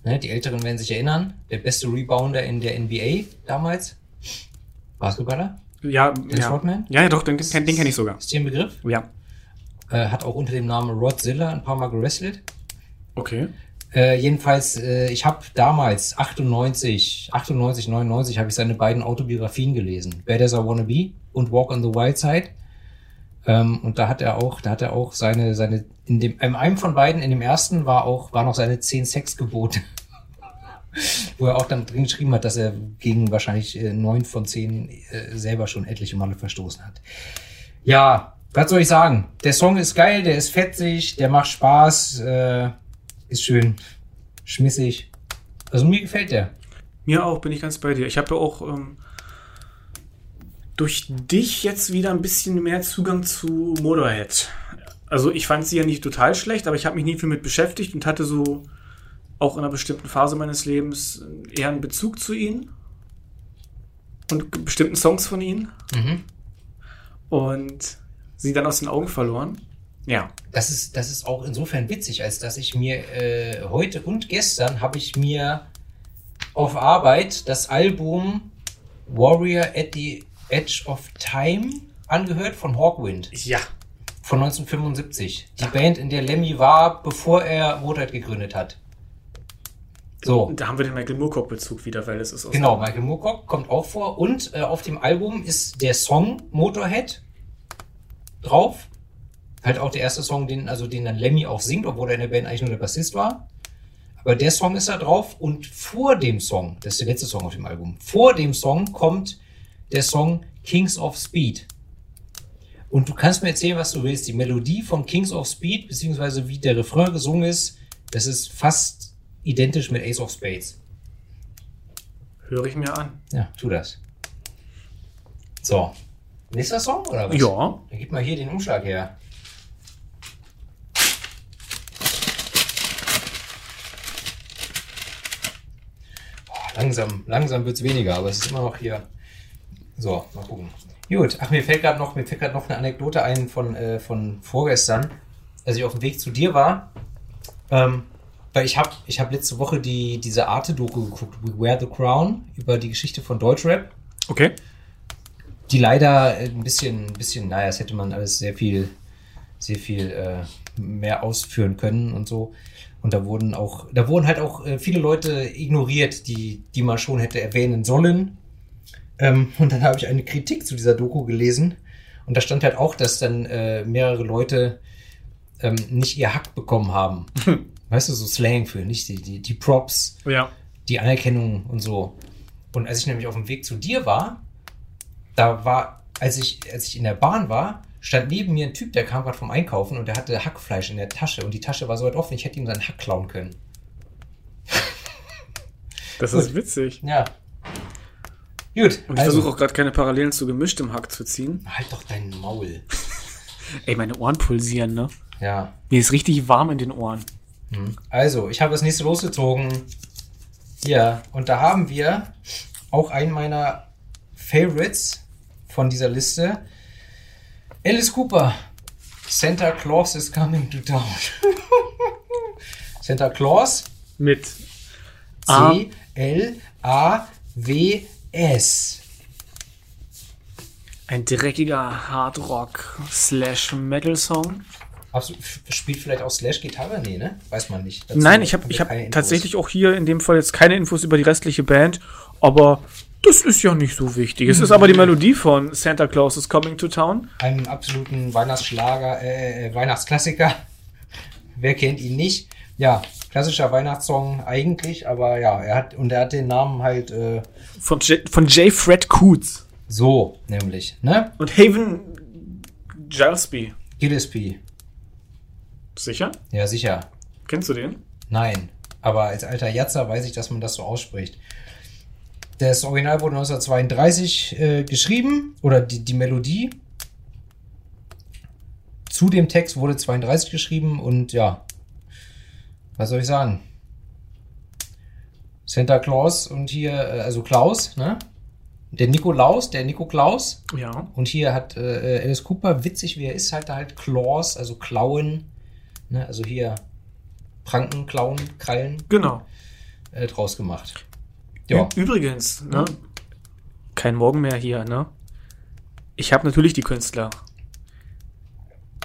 Ne, die Älteren werden sich erinnern, der beste Rebounder in der NBA damals. Basketballer? Ja, Dennis ja. Rodman? ja, ja, doch, den, den, den kenne ich sogar. Ist dir ein Begriff? Ja. Äh, hat auch unter dem Namen Rodzilla ein paar Mal gewrestelt. Okay. Äh, jedenfalls, äh, ich habe damals, 98, 98, 99, habe ich seine beiden Autobiografien gelesen. Bad As I Wanna Be und Walk on the Wild Side. Ähm, und da hat er auch, da hat er auch seine, seine, in dem, in einem von beiden, in dem ersten war auch, war noch seine 10 Sexgebote. Wo er auch dann drin geschrieben hat, dass er gegen wahrscheinlich äh, neun von zehn äh, selber schon etliche Male verstoßen hat. Ja, was soll ich sagen? Der Song ist geil, der ist fetzig, der macht Spaß, äh, ist schön schmissig. Also mir gefällt der. Mir auch, bin ich ganz bei dir. Ich habe ja auch ähm, durch dich jetzt wieder ein bisschen mehr Zugang zu Motorhead. Also ich fand sie ja nicht total schlecht, aber ich habe mich nie viel mit beschäftigt und hatte so auch in einer bestimmten Phase meines Lebens eher einen Bezug zu ihnen und bestimmten Songs von ihnen Mhm. und sie dann aus den Augen verloren. Ja. Das ist, das ist auch insofern witzig, als dass ich mir äh, heute und gestern habe ich mir auf Arbeit das Album Warrior at the Edge of Time angehört von Hawkwind Ja. von 1975. Die Band, in der Lemmy war, bevor er Motorhead gegründet hat. So. Da haben wir den Michael Moorcock-Bezug wieder, weil es ist aus Genau, Michael Moorcock kommt auch vor. Und äh, auf dem Album ist der Song Motorhead drauf. Halt auch der erste Song, den, also den dann Lemmy auch singt, obwohl er in der Band eigentlich nur der Bassist war. Aber der Song ist da drauf und vor dem Song, das ist der letzte Song auf dem Album, vor dem Song kommt der Song Kings of Speed. Und du kannst mir erzählen, was du willst. Die Melodie von Kings of Speed, beziehungsweise wie der Refrain gesungen ist, das ist fast identisch mit Ace of Spades. Höre ich mir an. Ja, tu das. So. Nächster Song oder was? Ja. Dann gib mal hier den Umschlag her. Boah, langsam, langsam wird's weniger, aber es ist immer noch hier. So, mal gucken. Gut, ach, mir fällt gerade noch, mir fällt gerade noch eine Anekdote ein von, äh, von vorgestern, als ich auf dem Weg zu dir war. Ähm, weil ich habe ich hab letzte Woche die, diese Arte-Doku geguckt, We Wear the Crown, über die Geschichte von Deutschrap Okay. die leider ein bisschen, ein bisschen, naja, das hätte man alles sehr viel, sehr viel äh, mehr ausführen können und so. Und da wurden auch, da wurden halt auch äh, viele Leute ignoriert, die, die man schon hätte erwähnen sollen. Ähm, und dann habe ich eine Kritik zu dieser Doku gelesen. Und da stand halt auch, dass dann äh, mehrere Leute ähm, nicht ihr Hack bekommen haben. weißt du, so Slang für, nicht die, die, die Props Ja. die Anerkennung und so. Und als ich nämlich auf dem Weg zu dir war, da war, als ich, als ich in der Bahn war, stand neben mir ein Typ, der kam gerade vom Einkaufen und der hatte Hackfleisch in der Tasche und die Tasche war so weit offen, ich hätte ihm seinen Hack klauen können. Das Gut. ist witzig. Ja. Gut. Und ich versuche auch gerade keine Parallelen zu gemischtem Hack zu ziehen. Halt doch dein Maul. Ey, meine Ohren pulsieren, ne? Ja. Mir ist richtig warm in den Ohren. Also, ich habe das nächste losgezogen. Ja, und da haben wir auch einen meiner Favorites von dieser Liste. Alice Cooper. Santa Claus is coming to town. Santa Claus. Mit A. C-L-A-W-S. ein dreckiger Hardrock slash Metal Song. Absolut- Spielt vielleicht auch Slash-Gitarre? Nee, ne? Weiß man nicht. Dazu Nein, ich habe ich hab tatsächlich auch hier in dem Fall jetzt keine Infos über die restliche Band, aber das ist ja nicht so wichtig. Es ist aber die Melodie von Santa Claus is Coming to Town. einen absoluten Weihnachtsschlager, äh, äh, Weihnachtsklassiker. Wer kennt ihn nicht? Ja, klassischer Weihnachtssong eigentlich, aber ja, er hat, und er hat den Namen halt äh, Von, J, von J. Fred Coots. so, nämlich, ne? Und Haven Gillespie. Gillespie. Sicher? Ja, sicher. Kennst du den? Nein. Aber als alter Jatzer weiß ich, dass man das so ausspricht. Das Original wurde 1932 äh, geschrieben, oder die, die Melodie zu dem Text wurde 32 geschrieben und ja, was soll ich sagen? Santa Claus und hier, äh, also Klaus, ne? Der Nikolaus, der Nico Klaus. Ja. Und hier hat äh, Alice Cooper, witzig wie er ist, halt da halt Claws, also Klauen, ne? Also hier Pranken, Klauen, Krallen Genau. äh, draus gemacht. Ja, Übrigens, ne? Kein Morgen mehr hier, ne? Ich habe natürlich die Künstler.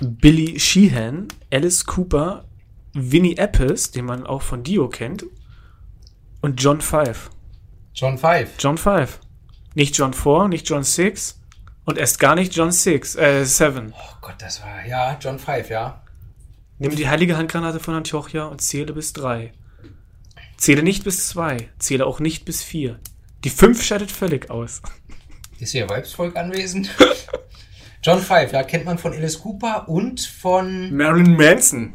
Billy Sheehan, Alice Cooper, Vinnie Appice, den man auch von Dio kennt, und John Five. John Five. John Five. Nicht John Four, nicht John Six und erst gar nicht John Six, äh, Seven. Oh Gott, das war, ja, John Five, ja. Nimm die heilige Handgranate von Antiochia und zähle bis drei. Zähle nicht bis zwei, zähle auch nicht bis vier. Die fünf scheidet völlig aus. Ist hier Weibsvolk anwesend? John Five, ja, kennt man von Alice Cooper und von. Marilyn Manson.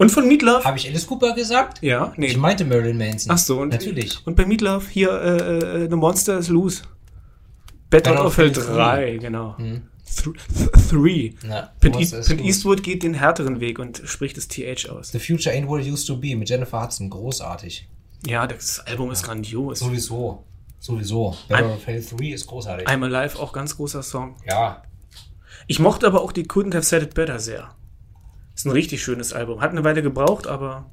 Und von Meatloaf? Habe ich Alice Cooper gesagt? Ja, nee. Ich meinte Marilyn Manson. Ach so, und, Natürlich. Und bei Meatloaf hier, äh, äh, The Monster is Loose. Battle of Hell 3, genau. Hm. Th th three. Na, Pint, Pint. Eastwood geht den härteren Weg und spricht das TH aus. The Future Ain't What It Used to Be mit Jennifer Hudson. Großartig. Ja, das Album ist grandios. Sowieso. Sowieso. Battle of Hell 3 ist großartig. I'm Alive, auch ganz großer Song. Ja. Ich mochte aber auch die Couldn't Have Said It Better sehr. Ist ein richtig schönes Album. Hat eine Weile gebraucht, aber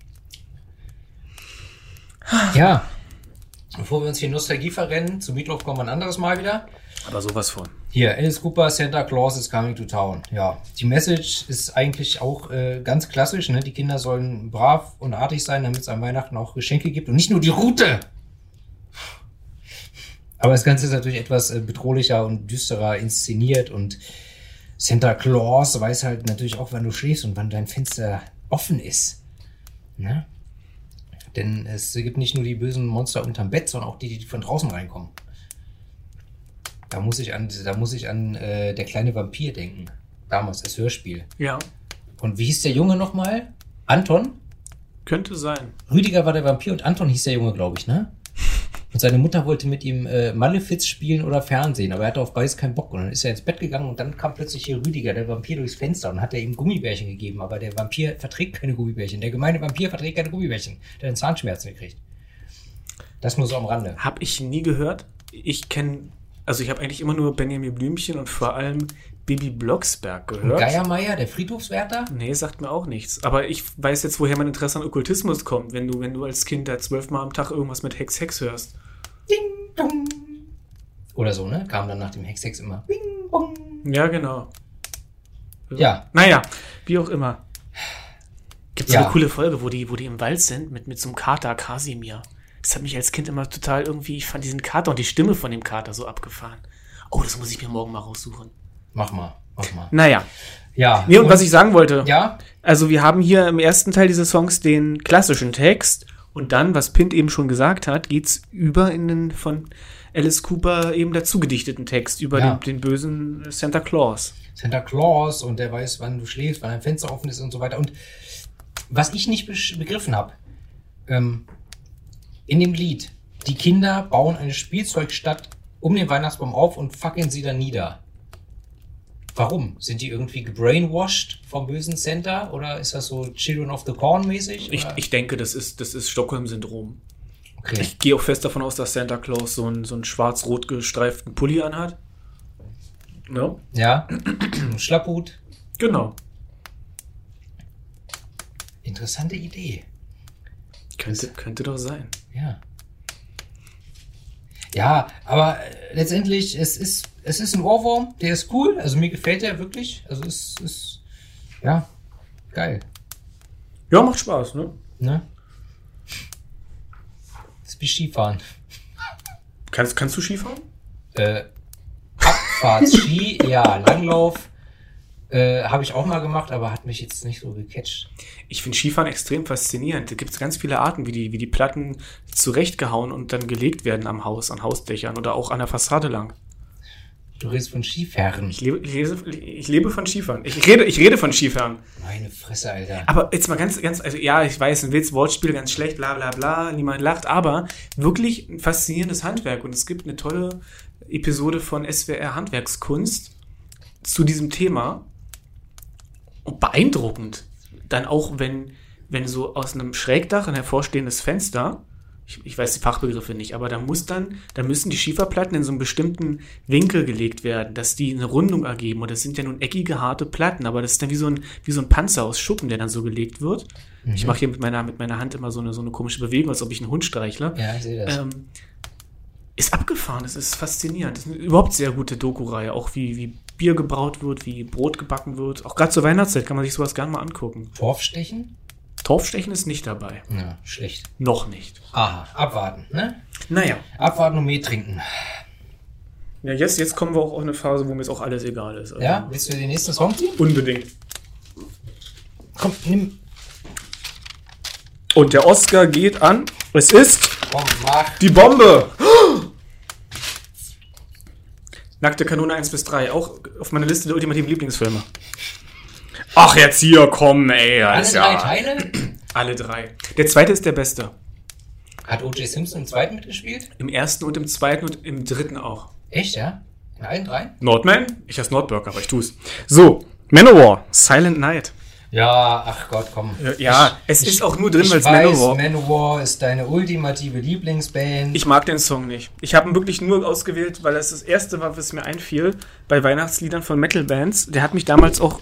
Ja. Bevor wir uns hier Nostalgie verrennen, zu Meatloaf kommen wir ein anderes Mal wieder. aber sowas von. Hier, Alice Cooper, Santa Claus is coming to town. Ja, die Message ist eigentlich auch äh, ganz klassisch. Ne? Die Kinder sollen brav und artig sein, damit es an Weihnachten auch Geschenke gibt und nicht nur die Route. Aber das Ganze ist natürlich etwas äh, bedrohlicher und düsterer inszeniert und Santa Claus weiß halt natürlich auch, wann du schläfst und wann dein Fenster offen ist. Ne? Denn es gibt nicht nur die bösen Monster unterm Bett, sondern auch die, die von draußen reinkommen. Da muss ich an, da muss ich an äh, der kleine Vampir denken. Damals das Hörspiel. Ja, Und wie hieß der Junge nochmal? Anton? könnte sein. Rüdiger war der Vampir und Anton hieß der Junge, glaube ich, ne? Und seine Mutter wollte mit ihm äh, Malefiz spielen oder Fernsehen, aber er hatte auf beides keinen Bock. Und dann ist er ins Bett gegangen und dann kam plötzlich hier Rüdiger, der Vampir, durchs Fenster und hat er ihm Gummibärchen gegeben. Aber der Vampir verträgt keine Gummibärchen. Der gemeine Vampir verträgt keine Gummibärchen. Der hat Zahnschmerzen gekriegt. Das nur so am Rande. Hab ich nie gehört. Ich kenne, also ich habe eigentlich immer nur Benjamin Blümchen und vor allem Bibi Blocksberg Und gehört. Geiermeier, der Friedhofswärter? Nee, sagt mir auch nichts. Aber ich weiß jetzt, woher mein Interesse an Okkultismus kommt, wenn du, wenn du als Kind da zwölfmal am Tag irgendwas mit Hex Hex hörst. Ding, dong. Oder so, ne? Kam dann nach dem Hex-Hex immer. Bing, bong. Ja, genau. Ja. Naja, wie auch immer. Gibt es Ja. eine coole Folge, wo die, wo die im Wald sind mit, mit so einem Kater Kasimir. Das hat mich als Kind immer total irgendwie, ich fand diesen Kater und die Stimme von dem Kater so abgefahren. Oh, das muss ich mir morgen mal raussuchen. Mach mal, mach mal. Naja. Ja. Nee, und was ich sagen wollte. Ja, Also wir haben hier im ersten Teil dieses Songs den klassischen Text und dann, was Pint eben schon gesagt hat, geht's über in den von Alice Cooper eben dazu gedichteten Text über Ja. den, den bösen Santa Claus. Santa Claus und der weiß, wann du schläfst, wann dein Fenster offen ist und so weiter. Und was ich nicht begriffen habe, ähm, in dem Lied, die Kinder bauen eine Spielzeugstadt um den Weihnachtsbaum auf und fackeln sie dann nieder. Warum? Sind die irgendwie gebrainwashed vom bösen Santa oder ist das so Children of the Corn mäßig? Ich, ich denke, das ist, das ist Stockholm-Syndrom. okay. Ich gehe auch fest davon aus, dass Santa Claus so einen, so einen schwarz-rot gestreiften Pulli anhat. Ja, Ja, Schlapphut. genau. Interessante Idee. Könnte, könnte doch sein. Ja. Ja, aber letztendlich, es ist, es ist ein Ohrwurm, der ist cool. Also mir gefällt der wirklich. Also es ist, ja, geil. Ja, macht Spaß, ne? Ne? Das ist wie Skifahren. Kannst, kannst du Skifahren? Äh, Abfahrtski, ja, Langlauf. Äh, Habe ich auch mal gemacht, aber hat mich jetzt nicht so gecatcht. Ich finde Skifahren extrem faszinierend. Da gibt es ganz viele Arten, wie die, wie die Platten zurechtgehauen und dann gelegt werden am Haus, an Hausdächern oder auch an der Fassade lang. Du redest von Skifahren. Ich lebe, ich lese, ich lebe von Skifahren. Ich rede, ich rede von Skifahren. Meine Fresse, Alter. Aber jetzt mal ganz, ganz, also ja, ich weiß, ein Witz, Wortspiel, ganz schlecht, bla bla bla, niemand lacht, aber wirklich ein faszinierendes Handwerk. Und es gibt eine tolle Episode von SWR Handwerkskunst zu diesem Thema. Und beeindruckend. Dann auch, wenn, wenn so aus einem Schrägdach ein hervorstehendes Fenster, ich, ich weiß die Fachbegriffe nicht, aber da muss dann, da müssen die Schieferplatten in so einen bestimmten Winkel gelegt werden, dass die eine Rundung ergeben. Und das sind ja nun eckige, harte Platten, aber das ist dann wie so ein, wie so ein Panzer aus Schuppen, der dann so gelegt wird. Mhm. Ich mache hier mit meiner, mit meiner Hand immer so eine, so eine komische Bewegung, als ob ich einen Hund streichle. Ja, ich sehe das. Ähm, ist abgefahren, es ist faszinierend. Das ist eine überhaupt sehr gute Doku-Reihe, auch wie, wie Bier gebraut wird, wie Brot gebacken wird. Auch gerade zur Weihnachtszeit kann man sich sowas gerne mal angucken. Torfstechen? Torfstechen ist nicht dabei. Ja, schlecht. Noch nicht. Aha, abwarten, ne? Naja. Abwarten und mehr trinken. Ja, jetzt, jetzt kommen wir auch auf eine Phase, wo mir jetzt auch alles egal ist. Also Ja, willst du den nächsten Song ziehen? Unbedingt. Komm, nimm. Und der Oscar geht an. Es ist mach. die Bombe. Nackte Kanone 1 bis 3. Auch auf meiner Liste der ultimativen Lieblingsfilme. Ach, jetzt hier, komm, ey. Alle drei ja- Teile? Alle drei. Der zweite ist der beste. Hat O.J. Simpson im zweiten mitgespielt? Im ersten und im zweiten und im dritten auch. Echt, ja? In allen drei? Nordman? Ich heiße Nordberg, aber ich tu's. So, Manowar, Silent Night. Ja, ach Gott, komm. Ja, es ist auch nur drin, ich weil es Manowar. Manowar ist deine ultimative Lieblingsband. Ich mag den Song nicht. Ich habe ihn wirklich nur ausgewählt, weil das das erste war, was mir einfiel bei Weihnachtsliedern von Metal-Bands. Der hat mich damals auch,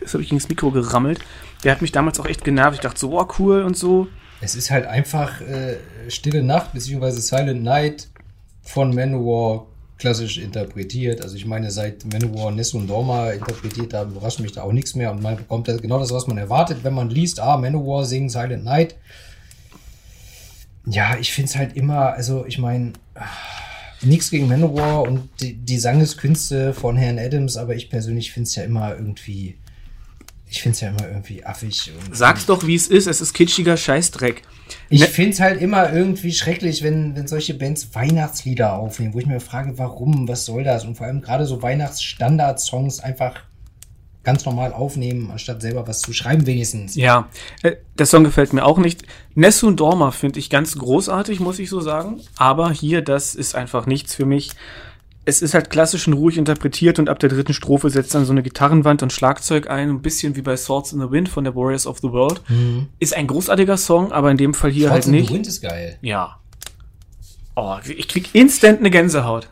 das habe ich ins Mikro gerammelt, der hat mich damals auch echt genervt. Ich dachte so, oh cool und so. es ist halt einfach äh, Stille Nacht bzw. Silent Night von Manowar klassisch interpretiert. Also ich meine, seit Manowar Nessun Dorma interpretiert haben, überrascht mich da auch nichts mehr und man bekommt da genau das, was man erwartet, wenn man liest, ah, Manowar singen Silent Night. Ja, ich finde es halt immer, also ich meine, nichts gegen Manowar und die, die Sangeskünste von Herrn Adams, aber ich persönlich finde es ja immer irgendwie, ich finde es ja immer irgendwie affig. Und Sag's doch, wie es ist. Es ist kitschiger Scheißdreck. ich Ne- finde es halt immer irgendwie schrecklich, wenn, wenn solche Bands Weihnachtslieder aufnehmen, wo ich mir frage, warum, was soll das? Und vor allem gerade so Weihnachtsstandard-Songs einfach ganz normal aufnehmen, anstatt selber was zu schreiben wenigstens. Ja, äh, der Song gefällt mir auch nicht. Nessun Dorma finde ich ganz großartig, muss ich so sagen. Aber hier, das ist einfach nichts für mich. Es ist halt klassisch und ruhig interpretiert und ab der dritten Strophe setzt dann so eine Gitarrenwand und Schlagzeug ein, ein bisschen wie bei Swords in the Wind von der Warriors of the World. Ist ein großartiger Song, aber in dem Fall hier Swords halt in the nicht. Wind ist geil. Ja. Oh, ich krieg instant eine Gänsehaut.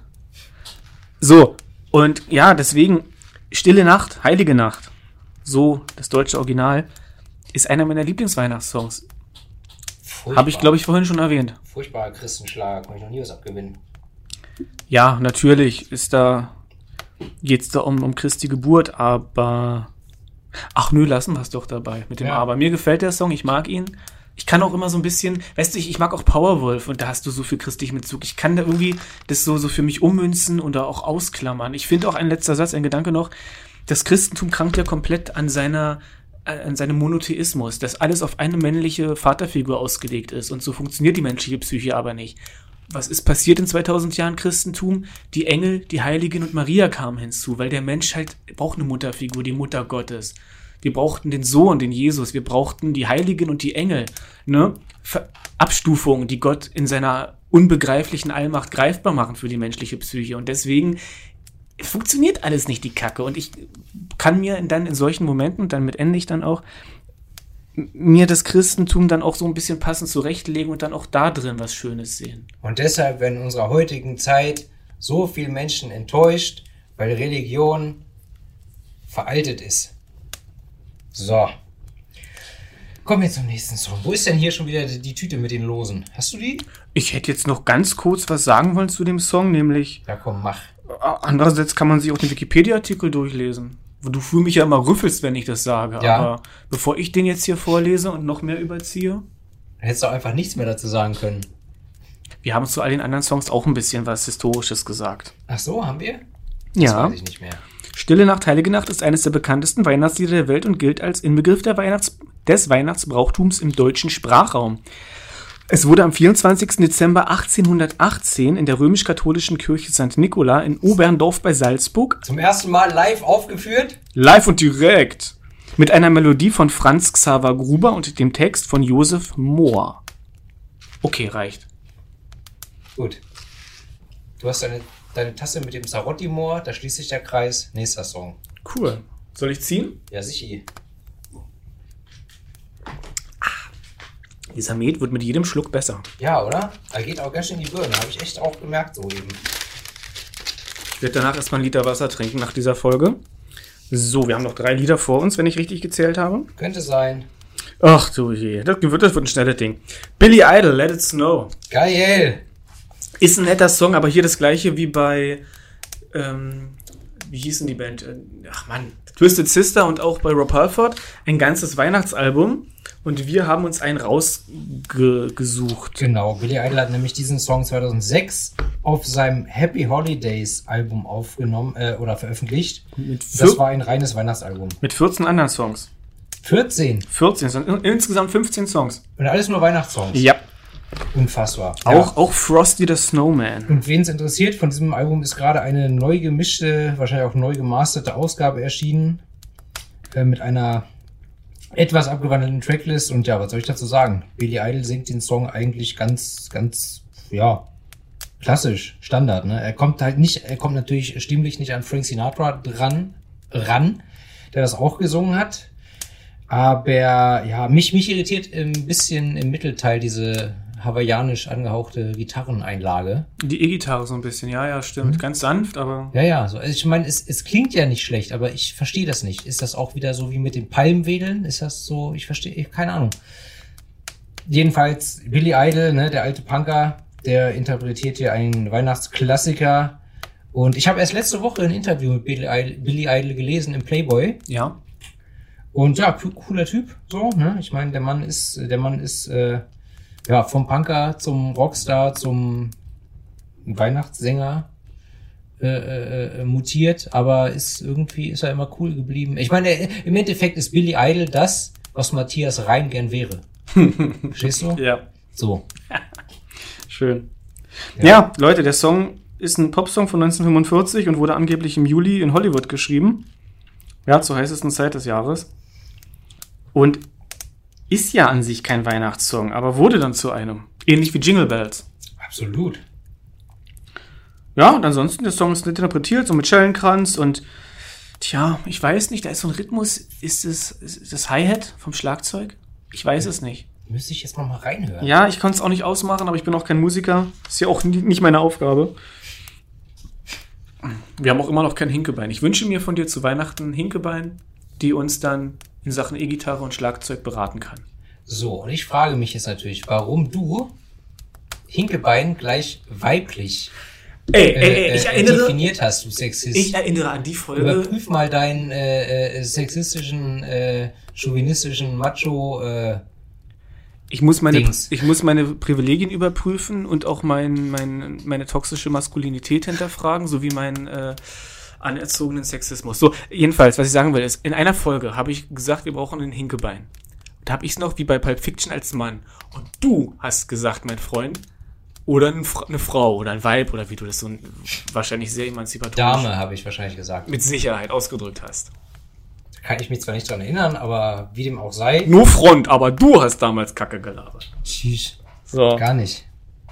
So, und ja, deswegen, Stille Nacht, Heilige Nacht, so das deutsche Original, ist einer meiner Lieblingsweihnachtssongs. Habe ich, glaube ich, vorhin schon erwähnt. Furchtbarer Christenschlag, kann ich noch nie was abgewinnen. Ja, natürlich ist da, geht's da um, um Christi Geburt, aber, ach nö, lassen wir es doch dabei mit dem Ja. Aber. Mir gefällt der Song, ich mag ihn. Ich kann auch immer so ein bisschen, weißt du, ich, ich mag auch Powerwolf und da hast du so viel christlichen Bezug. Ich kann da irgendwie das so, so für mich ummünzen oder auch ausklammern. Ich finde auch ein letzter Satz, ein Gedanke noch, das Christentum krankt ja komplett an seiner, äh, an seinem Monotheismus, dass alles auf eine männliche Vaterfigur ausgelegt ist und so funktioniert die menschliche Psyche aber nicht. Was ist passiert in 2000 Jahren Christentum? Die Engel, die Heiligen und Maria kamen hinzu, weil der Mensch halt braucht eine Mutterfigur, die Mutter Gottes. Wir brauchten den Sohn, den Jesus. Wir brauchten die Heiligen und die Engel. Ne? Abstufungen, die Gott in seiner unbegreiflichen Allmacht greifbar machen für die menschliche Psyche. Und deswegen funktioniert alles nicht, die Kacke. Und ich kann mir dann in solchen Momenten, damit ende ich dann auch, mir das Christentum dann auch so ein bisschen passend zurechtlegen und dann auch da drin was Schönes sehen. Und deshalb werden in unserer heutigen Zeit so viele Menschen enttäuscht, weil Religion veraltet ist. So. Kommen wir zum nächsten Song. Wo ist denn hier schon wieder die, Tüte mit den Losen? Hast du die? Ich hätte jetzt noch ganz kurz was sagen wollen zu dem Song, nämlich Ja, komm, mach. andererseits kann man sich auch den Wikipedia-Artikel durchlesen. Du fühlst mich ja immer rüffelst, wenn ich das sage. Ja. Aber bevor ich den jetzt hier vorlese und noch mehr überziehe, Hättest du einfach nichts mehr dazu sagen können. wir haben zu all den anderen Songs auch ein bisschen was Historisches gesagt. Ach so, haben wir? Das Ja. weiß ich nicht mehr. Stille Nacht, Heilige Nacht ist eines der bekanntesten Weihnachtslieder der Welt und gilt als Inbegriff der Weihnachts des Weihnachtsbrauchtums im deutschen Sprachraum. Es wurde am 24. Dezember 1818 in der römisch-katholischen Kirche St. Nikola in Oberndorf bei Salzburg Zum ersten Mal live aufgeführt. live und direkt mit einer Melodie von Franz Xaver Gruber und dem Text von Josef Mohr. Okay, reicht. Gut. Du hast deine, deine Tasse mit dem Sarotti-Moor, da schließt sich der Kreis. Nächster Song. Cool. Soll ich ziehen? Ja, sicher. Dieser Met wird mit jedem Schluck besser. Ja, oder? Er geht auch ganz schön in die Birne. Habe ich echt auch gemerkt so eben. Ich werde danach erstmal einen Liter Wasser trinken nach dieser Folge. So, wir haben noch drei Lieder vor uns, wenn ich richtig gezählt habe. Könnte sein. Ach du je, das wird, das wird ein schnelles Ding. Billy Idol, Let It Snow. Geil. Ist ein netter Song, aber hier das gleiche wie bei, ähm, wie hieß denn die Band? Äh, Ach man, Twisted Sister und auch bei Rob Halford. Ein ganzes Weihnachtsalbum. Und wir haben uns einen rausgesucht. Genau, Billy Idol hat nämlich diesen Song 2006 auf seinem Happy Holidays Album aufgenommen äh, oder veröffentlicht. Mit, Das war ein reines Weihnachtsalbum. mit 14 anderen Songs. 14 14, sind in- insgesamt 15 Songs. und alles nur Weihnachtssongs. Ja. Unfassbar. Auch, auch Frosty the Snowman. Und wen es interessiert, von diesem Album ist gerade eine neu gemischte, wahrscheinlich auch neu gemasterte Ausgabe erschienen. Äh, mit einer etwas abgewandelten Tracklist. Und ja, was soll ich dazu sagen? Billy Idol singt den Song eigentlich ganz, ganz, ja, klassisch, Standard. Ne? Er kommt halt nicht, er kommt natürlich stimmlich nicht an Frank Sinatra dran, ran, der das auch gesungen hat. Aber ja, mich, mich irritiert ein bisschen im Mittelteil diese hawaiianisch angehauchte Gitarreneinlage. Die E-Gitarre so ein bisschen, ja, ja, stimmt. Ganz sanft, aber. Ja, ja, so. Also ich meine, es, es klingt ja nicht schlecht, aber ich verstehe das nicht. Ist das auch wieder so wie mit den Palmwedeln? Ist das so, ich verstehe, keine Ahnung. Jedenfalls, Billy Idol, ne, der alte Punker, der interpretiert hier einen Weihnachtsklassiker. Und ich habe erst letzte Woche ein Interview mit Billy Idol, Billy Idol gelesen im Playboy. Ja. Und ja, co- cooler Typ, so, ne? Ich meine, der Mann ist, der Mann ist, äh, ja, vom Punker zum Rockstar zum Weihnachtssänger äh, äh, äh, mutiert, aber ist irgendwie ist er immer cool geblieben. Ich meine, er- im Endeffekt ist Billy Idol das, was Matthias Rein gern wäre. Verstehst du? Ja. So. Schön. Ja. Ja. Leute, der Song ist ein Popsong von 1945 und wurde angeblich im Juli in Hollywood geschrieben. Ja, zur heißesten Zeit des Jahres. Und ist ja an sich kein Weihnachtssong, aber wurde dann zu einem. Ähnlich wie Jingle Bells. Absolut. Ja, und ansonsten, der Song ist nett interpretiert, so mit Schellenkranz und tja, ich weiß nicht, da ist so ein Rhythmus. Ist es ist das Hi-Hat vom Schlagzeug? Ich weiß es nicht. Müsste ich jetzt noch mal reinhören. Ja, ich konnte es auch nicht ausmachen, aber ich bin auch kein Musiker. Ist ja auch nie- nicht meine Aufgabe. Wir haben auch immer noch kein Hinkebein. Ich wünsche mir von dir zu Weihnachten ein Hinkebein, die uns dann in Sachen E-Gitarre und Schlagzeug beraten kann. So, und ich frage mich jetzt natürlich, warum du Hinkebein gleich weiblich Ey, äh, äh, definiert hast, du Sexist. ich erinnere an die Folge. Überprüf mal deinen äh, äh, sexistischen, äh, chauvinistischen Macho. Äh, Ich muss meine, Dings. ich muss meine Privilegien überprüfen und auch mein, mein, meine toxische Maskulinität hinterfragen, sowie meinen äh, anerzogenen Sexismus. So, jedenfalls, was ich sagen will, ist, in einer Folge habe ich gesagt, wir brauchen ein Hinkebein. Da habe ich es noch wie bei Pulp Fiction als Mann. Und du hast gesagt, mein Freund, oder eine Frau oder ein Weib oder wie du das so ein, wahrscheinlich sehr emanzipatorisch Dame, habe ich wahrscheinlich gesagt. mit Sicherheit ausgedrückt hast. Da kann ich mich zwar nicht dran erinnern, aber wie dem auch sei. Nur Front, aber du hast damals Kacke gelabert. Tschüss. So. Gar nicht.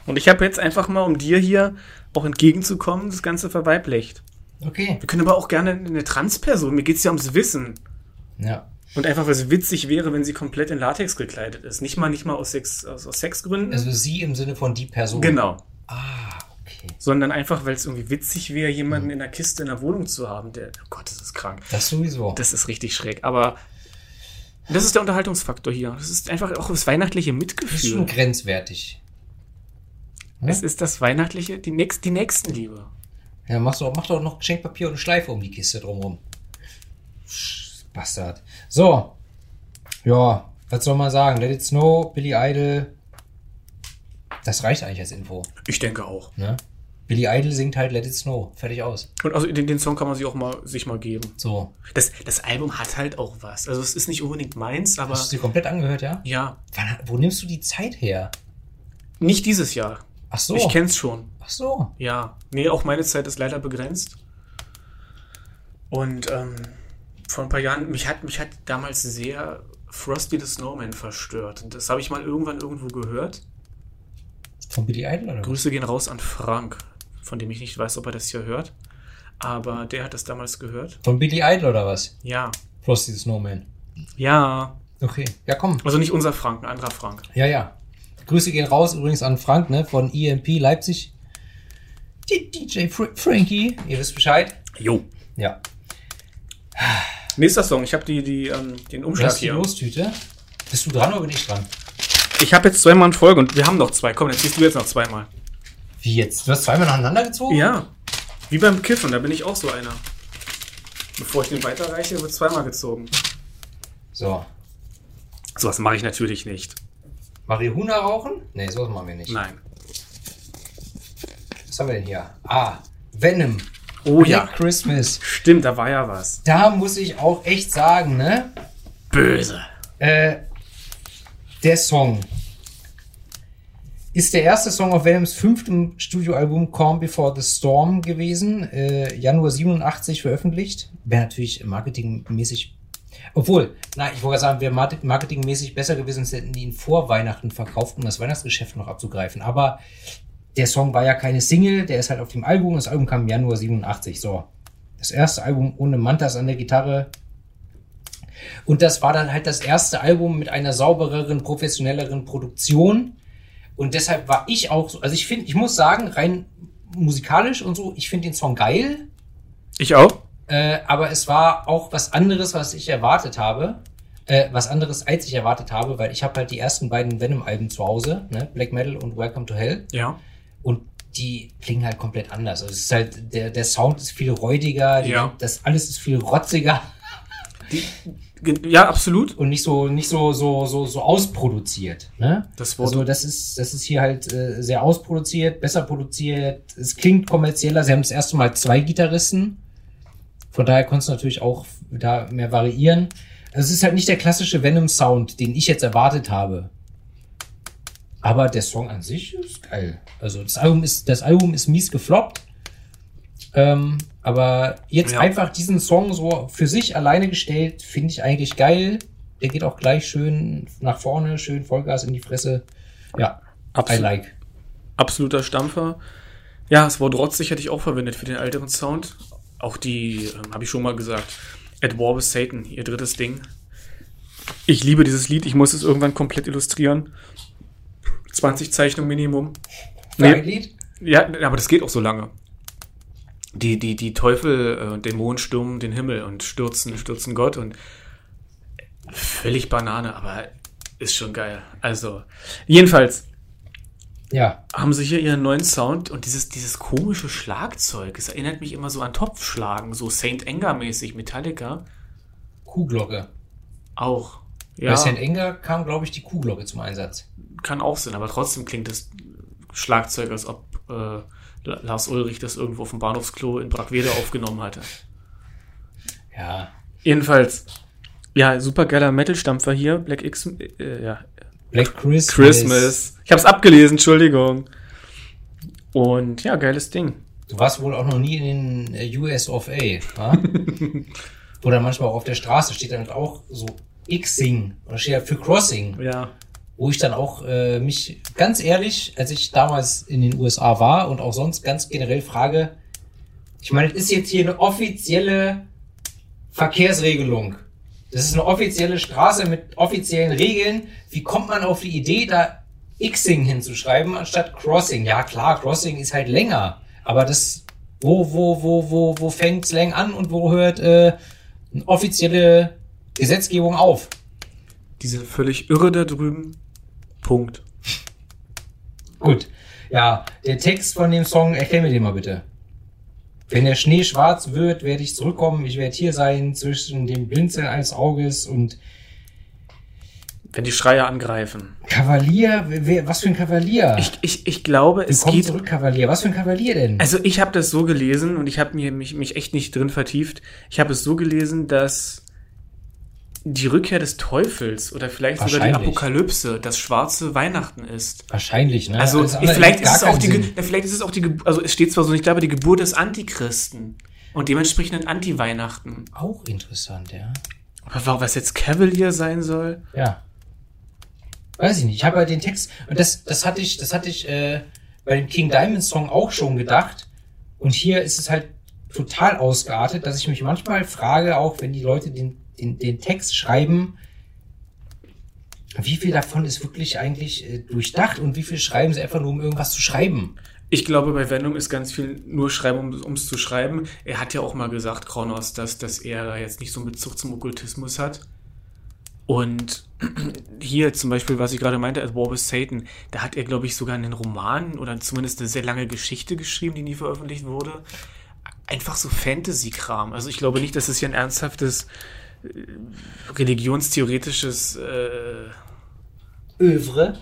Und ich habe jetzt einfach mal, um dir hier auch entgegenzukommen, das Ganze verweiblicht. Okay. Wir können aber auch gerne eine Transperson, mir geht's ja ums Wissen. Ja. Und einfach, weil es witzig wäre, wenn sie komplett in Latex gekleidet ist. Nicht mal, nicht mal aus, Sex, aus, aus Sexgründen. Also sie im Sinne von die Person. genau. Ah, okay. Sondern einfach, weil es irgendwie witzig wäre, jemanden in der Kiste in der Wohnung zu haben, der, oh Gott, das ist krank. Das sowieso. Das ist richtig schräg. Aber das ist der Unterhaltungsfaktor hier. Das ist einfach auch das weihnachtliche Das ist Mitgefühl. schon grenzwertig. Es ist das weihnachtliche, die, nächst, die Nächstenliebe. Ja, mach doch, mach doch noch Geschenkpapier und eine Schleife um die Kiste drumherum. Bastard. So. Ja, was soll man sagen? Let It Snow, Billy Idol. Das reicht eigentlich als Info. Ich denke auch. Ne? Billy Idol singt halt Let It Snow. Fertig aus. Und also den, den Song kann man sich auch mal, sich mal geben. So. Das, das Album hat halt auch was. Also es ist nicht unbedingt meins, aber Hast du sie komplett angehört, ja? ja, Wann, wo nimmst du die Zeit her? nicht dieses Jahr. Ach so. Ich kenn's schon. Ach so. Ja. Nee, auch meine Zeit ist leider begrenzt. Und ähm, vor ein paar Jahren, mich hat, mich hat damals sehr Frosty the Snowman verstört. Und das habe ich mal irgendwann irgendwo gehört. Von Billy Idol oder? Grüße gehen raus an Frank, von dem ich nicht weiß, ob er das hier hört. Aber der hat das damals gehört. Von Billy Idol oder was? Ja. Frosty the Snowman. Ja. Okay. Ja, komm. Also nicht unser Frank, ein anderer Frank. Ja, ja. Grüße gehen raus übrigens an Frank, ne, von EMP Leipzig. Die DJ Fr Frankie. Ihr wisst Bescheid. Jo. Ja. Nächster Song, ich habe die, die, ähm, den Umschlag hast die hier. Lostüte. Bist du dran oder bin ich dran? Ich habe jetzt zweimal in Folge und wir haben noch zwei. Komm, jetzt ziehst du jetzt noch zweimal. Wie jetzt? Du hast zweimal nacheinander gezogen? Ja. Wie beim Kiffen, da bin ich auch so einer. Bevor ich den weiterreiche, wird zweimal gezogen. So. Sowas mache ich natürlich nicht. Marihuana rauchen? Nee, sowas machen wir nicht. Nein. Was haben wir denn hier? Ah, Venom. Oh ja. Black Christmas. Stimmt, da war ja was. Da muss ich auch echt sagen, ne? Böse. Äh, der Song ist der erste Song auf Venoms fünftem Studioalbum Calm Before the Storm gewesen. Äh, Januar 87 veröffentlicht. Wäre natürlich marketingmäßig. Obwohl, na, ich wollte sagen, wäre market- marketingmäßig besser gewesen, es hätten die ihn vor Weihnachten verkauft, um das Weihnachtsgeschäft noch abzugreifen. Aber der Song war ja keine Single, der ist halt auf dem Album. Das Album kam im Januar 87. So. Das erste Album ohne Mantas an der Gitarre, und das war dann halt das erste Album mit einer saubereren, professionelleren Produktion. Und deshalb war ich auch so, also ich finde, ich muss sagen, rein musikalisch und so, ich finde den Song geil. Ich auch? Äh, aber es war auch was anderes, was ich erwartet habe. Äh, was anderes, als ich erwartet habe, weil ich habe halt die ersten beiden Venom-Alben zu Hause, ne? Black Metal und Welcome to Hell. Ja. Und die klingen halt komplett anders. Also es ist halt, der, der Sound ist viel räudiger, die, Ja. das alles ist viel rotziger. Die, ja, absolut. und nicht so nicht so so so so ausproduziert. Ne? Das Wort- also das ist das ist hier halt äh, sehr ausproduziert, besser produziert. Es klingt kommerzieller. Sie haben das erste Mal zwei Gitarristen. Von daher konntest du natürlich auch da mehr variieren. Also es ist halt nicht der klassische Venom Sound, den ich jetzt erwartet habe. Aber der Song an sich ist geil. Also das Album ist das Album ist mies gefloppt. Ähm, aber jetzt Ja. einfach diesen Song so für sich alleine gestellt, finde ich eigentlich geil. Der geht auch gleich schön nach vorne, schön Vollgas in die Fresse. Ja, I Absolut. like. Absoluter Stampfer. Ja, das Wort rotzig hätte ich auch verwendet für den älteren Sound. Auch die, ähm, habe ich schon mal gesagt, At War with Satan, ihr drittes Ding. Ich liebe dieses Lied, ich muss es irgendwann komplett illustrieren. 20 Zeichnungen Minimum. Für ein Lied? Ja, aber das geht auch so lange. Die, die, die Teufel äh, und Dämonen stürmen den Himmel und stürzen, stürzen Gott und völlig Banane, aber ist schon geil. Also, jedenfalls Ja. haben sie hier ihren neuen Sound und dieses, dieses komische Schlagzeug. Es erinnert mich immer so an Topfschlagen, so Saint Anger-mäßig, Metallica. Kuhglocke. Auch. Bei Ja, St. Enger kam, glaube ich, die Kuhglocke zum Einsatz. kann auch sein, aber trotzdem klingt das Schlagzeug, als ob äh, Lars Ulrich das irgendwo auf dem Bahnhofsklo in Brackwede aufgenommen hatte. Ja. Jedenfalls, ja, super geiler Metal-Stampfer hier, Black X, äh, ja, Black Christmas. Christmas. Ich hab's abgelesen, Entschuldigung. Und ja, geiles Ding. Du warst wohl auch noch nie in den äh, US of A, wa? Oder manchmal auch auf der Straße steht dann auch so Xing oder steht da für Crossing. Ja. wo ich dann auch äh, mich ganz ehrlich, als ich damals in den USA war und auch sonst ganz generell frage, ich meine, das ist jetzt hier eine offizielle Verkehrsregelung. Das ist eine offizielle Straße mit offiziellen Regeln. Wie kommt man auf die Idee, da Xing hinzuschreiben anstatt Crossing? Ja klar, Crossing ist halt länger, aber das wo wo wo wo wo fängt Slang an und wo hört äh, eine offizielle Gesetzgebung auf? Diese völlig irre da drüben. Punkt. Gut. Ja, der Text von dem Song, erklär mir den mal bitte. Wenn der Schnee schwarz wird, werde ich zurückkommen. Ich werde hier sein zwischen dem Blinzeln eines Auges und Wenn die Schreier angreifen. Kavalier? Wer, was für ein Kavalier? Ich, ich, ich glaube, es Komm geht. zurück, Kavalier. Was für ein Kavalier denn? Also ich habe das so gelesen und ich habe mich, mich echt nicht drin vertieft. Ich habe es so gelesen, dass die Rückkehr des Teufels oder vielleicht sogar die. Apokalypse das schwarze Weihnachten ist. Wahrscheinlich, ne? Also andere vielleicht ist, es auch die, Sinn. vielleicht ist es auch die, also es steht zwar so nicht da, aber die Geburt des Antichristen und dementsprechend ein Anti-Weihnachten. Auch interessant, ja. Aber was jetzt Cavalier sein soll? Ja. Weiß ich nicht. Ich habe halt den Text und das, das hatte ich, das hatte ich äh, bei dem King Diamond Song auch schon gedacht. Und hier ist es halt total ausgeartet, dass ich mich manchmal frage, auch wenn die Leute den, den, den Text schreiben, wie viel davon ist wirklich eigentlich äh, durchdacht und wie viel schreiben sie einfach nur, um irgendwas zu schreiben? Ich glaube, bei Venom ist ganz viel nur Schreiben, um es zu schreiben. Er hat ja auch mal gesagt, Kronos, dass, dass er jetzt nicht so einen Bezug zum Okkultismus hat. Und hier zum Beispiel, was ich gerade meinte, als War with Satan, da hat er, glaube ich, sogar einen Roman oder zumindest eine sehr lange Geschichte geschrieben, die nie veröffentlicht wurde. Einfach so Fantasy-Kram. Also ich glaube nicht, dass es hier ein ernsthaftes religionstheoretisches, äh, Övre,